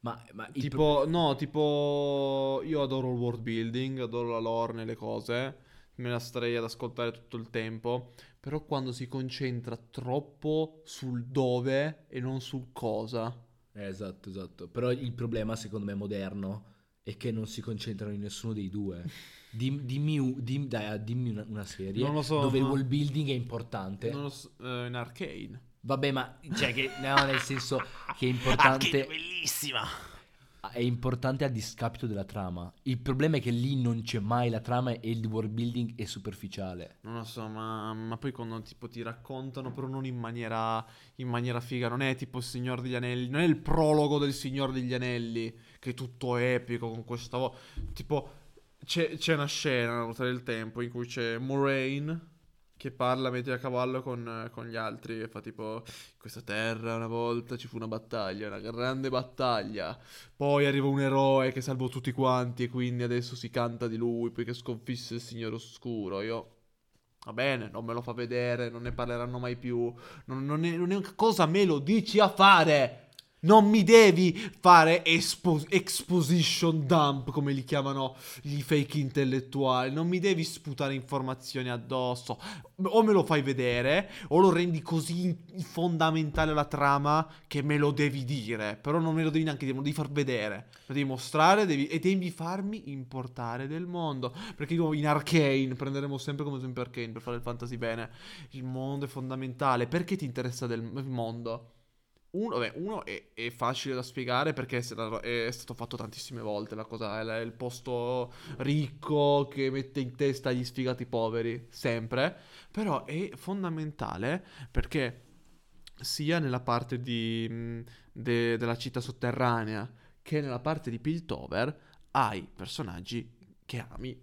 [SPEAKER 2] Ma, ma
[SPEAKER 1] Tipo, no, tipo, io adoro il world building, adoro la lore nelle cose, me la starei ad ascoltare tutto il tempo, però quando si concentra troppo sul dove e non sul cosa.
[SPEAKER 2] Eh, esatto, esatto. Però il problema, secondo me, moderno è che non si concentrano in nessuno dei due. Dim- dimmi, dim- dai, dimmi una, una serie
[SPEAKER 1] Non lo so,
[SPEAKER 2] dove il
[SPEAKER 1] ma-
[SPEAKER 2] world building è importante.
[SPEAKER 1] Non lo so, eh, in Arcane.
[SPEAKER 2] Vabbè, ma cioè che no, nel senso che è importante.
[SPEAKER 1] bellissima!
[SPEAKER 2] È importante a discapito della trama. Il problema è che lì non c'è mai la trama e il world building è superficiale.
[SPEAKER 1] Non lo so, ma, ma poi quando tipo ti raccontano, però non in maniera, in maniera figa, non è tipo il Signore degli Anelli, non è il prologo del Signore degli Anelli, che è tutto epico con questa voce. Tipo, c'è, c'è una scena nella ruota del tempo in cui c'è Moraine, che parla mentre a cavallo con, con gli altri e fa tipo questa terra una volta ci fu una battaglia, una grande battaglia, poi arriva un eroe che salvò tutti quanti e quindi adesso si canta di lui perché sconfisse il Signore Oscuro. Io Va bene, non me lo fa vedere, non ne parleranno mai più. Non, non, è, non è cosa me lo dici a fare. Non mi devi fare espo- exposition dump, come li chiamano gli fake intellettuali. Non mi devi sputare informazioni addosso. O me lo fai vedere, o lo rendi così fondamentale alla trama che me lo devi dire. Però non me lo devi neanche dire, me lo devi far vedere. Lo devi mostrare devi, e devi farmi importare del mondo. Perché in Arcane, prenderemo sempre come esempio Arcane per fare il fantasy bene. Il mondo è fondamentale. Perché ti interessa del mondo? Uno, vabbè, uno è, è, facile da spiegare perché è stato fatto tantissime volte la cosa, è il posto ricco che mette in testa gli sfigati poveri, sempre, però è fondamentale perché sia nella parte di, de, della città sotterranea che nella parte di Piltover hai personaggi che ami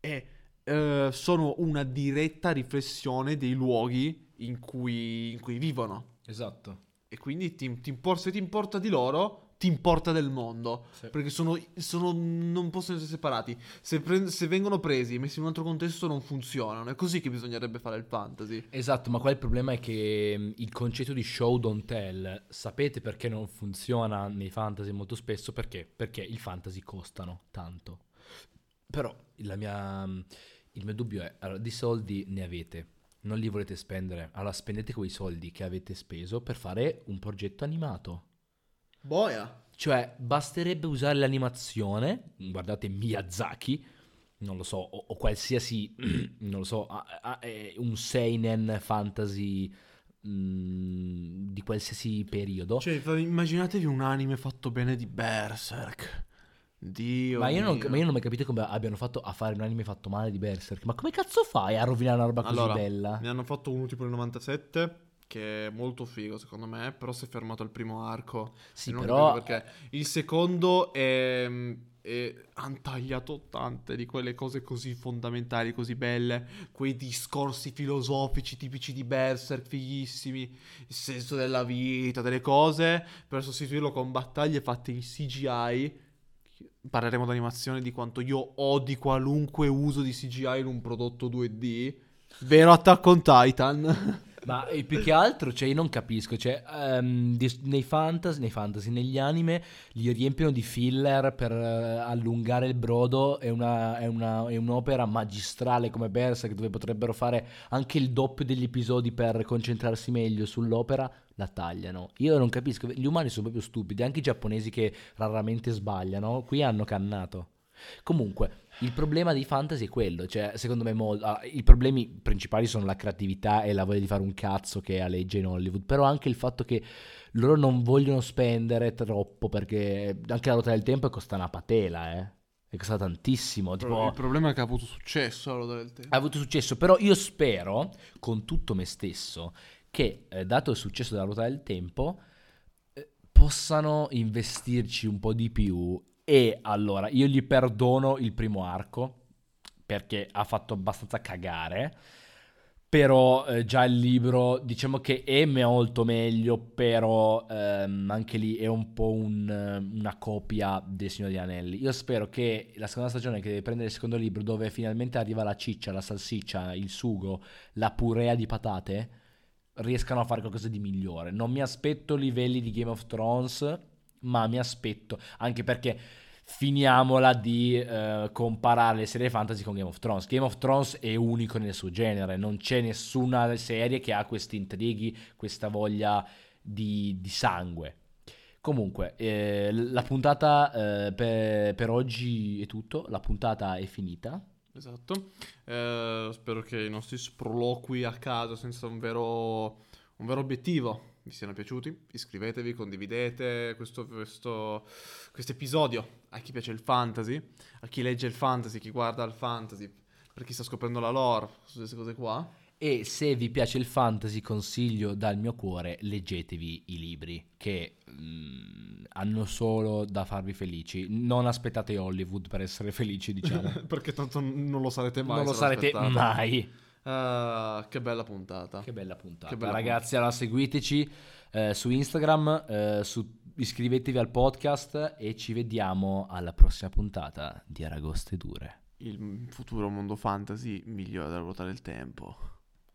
[SPEAKER 1] e uh, sono una diretta riflessione dei luoghi in cui, in cui vivono.
[SPEAKER 2] Esatto.
[SPEAKER 1] E quindi ti, ti impor- se ti importa di loro, ti importa del mondo. Sì. Perché sono, sono, non possono essere separati. Se, pre- se, vengono presi e messi in un altro contesto, non funzionano. È così che bisognerebbe fare il fantasy.
[SPEAKER 2] Esatto, ma qua il problema è che mm, il concetto di show don't tell, sapete perché non funziona nei fantasy molto spesso? Perché? Perché il fantasy costano tanto. Però mia, mm, il mio dubbio è, allora, di soldi ne avete non li volete spendere, allora spendete quei soldi che avete speso per fare un progetto animato.
[SPEAKER 1] Boia!
[SPEAKER 2] Cioè, basterebbe usare l'animazione, guardate Miyazaki, non lo so, o, o qualsiasi, non lo so, a, a, a, un seinen fantasy mh, mm, di qualsiasi periodo.
[SPEAKER 1] Cioè, immaginatevi un anime fatto bene di Berserk. Dio
[SPEAKER 2] ma io, non, ma io, non, ho mai capito come abbiano fatto a fare un anime fatto male di Berserk. Ma come cazzo fai a rovinare una roba così
[SPEAKER 1] allora,
[SPEAKER 2] bella?
[SPEAKER 1] Ne hanno fatto uno tipo nel 97 che è molto figo secondo me, però si è fermato al primo arco.
[SPEAKER 2] Sì, però...
[SPEAKER 1] Perché il secondo è, è... hanno tagliato tante di quelle cose così fondamentali, così belle, quei discorsi filosofici tipici di Berserk, fighissimi, il senso della vita, delle cose, per sostituirlo con battaglie fatte in CGI parleremo di animazione di quanto io odi qualunque uso di CGI in un prodotto 2D. Vero Attack on Titan.
[SPEAKER 2] Ma più che altro, cioè, io non capisco. Cioè, um, di, nei, fantasy, nei fantasy, negli anime, li riempiono di filler per uh, allungare il brodo. È, una, è, una, è, un'opera magistrale come Berserk, dove potrebbero fare anche il doppio degli episodi per concentrarsi meglio sull'opera. La tagliano. Io non capisco. Gli umani sono proprio stupidi. Anche i giapponesi che raramente sbagliano, qui hanno cannato. Comunque, il problema di fantasy è quello, cioè secondo me molto, ah, i problemi principali sono la creatività e la voglia di fare un cazzo che aleggia in Hollywood, però anche il fatto che loro non vogliono spendere troppo perché anche la ruota del tempo costa una patela, eh. È costata tantissimo. Tipo,
[SPEAKER 1] il problema è che ha avuto successo la ruota del tempo.
[SPEAKER 2] Ha avuto successo, però io spero, con tutto me stesso, che eh, dato il successo della ruota del tempo, eh, possano investirci un po' di più e allora, io gli perdono il primo arco perché ha fatto abbastanza cagare. Però eh, già il libro, diciamo che è molto meglio, però ehm, anche lì è un po' un, una copia del Signore degli Anelli. Io spero che la seconda stagione che deve prendere il secondo libro, dove finalmente arriva la ciccia, la salsiccia, il sugo, la purea di patate, riescano a fare qualcosa di migliore. Non mi aspetto livelli di Game of Thrones, ma mi aspetto, anche perché finiamola di uh, comparare le serie fantasy con Game of Thrones. Game of Thrones è unico nel suo genere, non c'è nessuna serie che ha questi intrighi, questa voglia di, di sangue. Comunque, eh, la puntata eh, per, per, oggi è tutto, la puntata è finita.
[SPEAKER 1] Esatto, eh, spero che i nostri sproloqui a casa senza un vero, un vero obiettivo vi siano piaciuti, iscrivetevi, condividete questo, questo episodio a chi piace il fantasy, a chi legge il fantasy, chi guarda il fantasy, per chi sta scoprendo la lore, su queste cose qua.
[SPEAKER 2] E se vi piace il fantasy, consiglio dal mio cuore, leggetevi i libri che mh, mm, hanno solo da farvi felici. Non aspettate Hollywood per essere felici, diciamo.
[SPEAKER 1] Perché tanto non lo sarete mai.
[SPEAKER 2] Non lo sarete mai.
[SPEAKER 1] Ah, che bella puntata.
[SPEAKER 2] Che bella puntata.
[SPEAKER 1] Che bella
[SPEAKER 2] Ragazzi, allora seguiteci eh, su Instagram, eh, su- iscrivetevi al podcast e ci vediamo alla prossima puntata di Aragoste Dure.
[SPEAKER 1] Il futuro mondo fantasy migliore della ruota del tempo.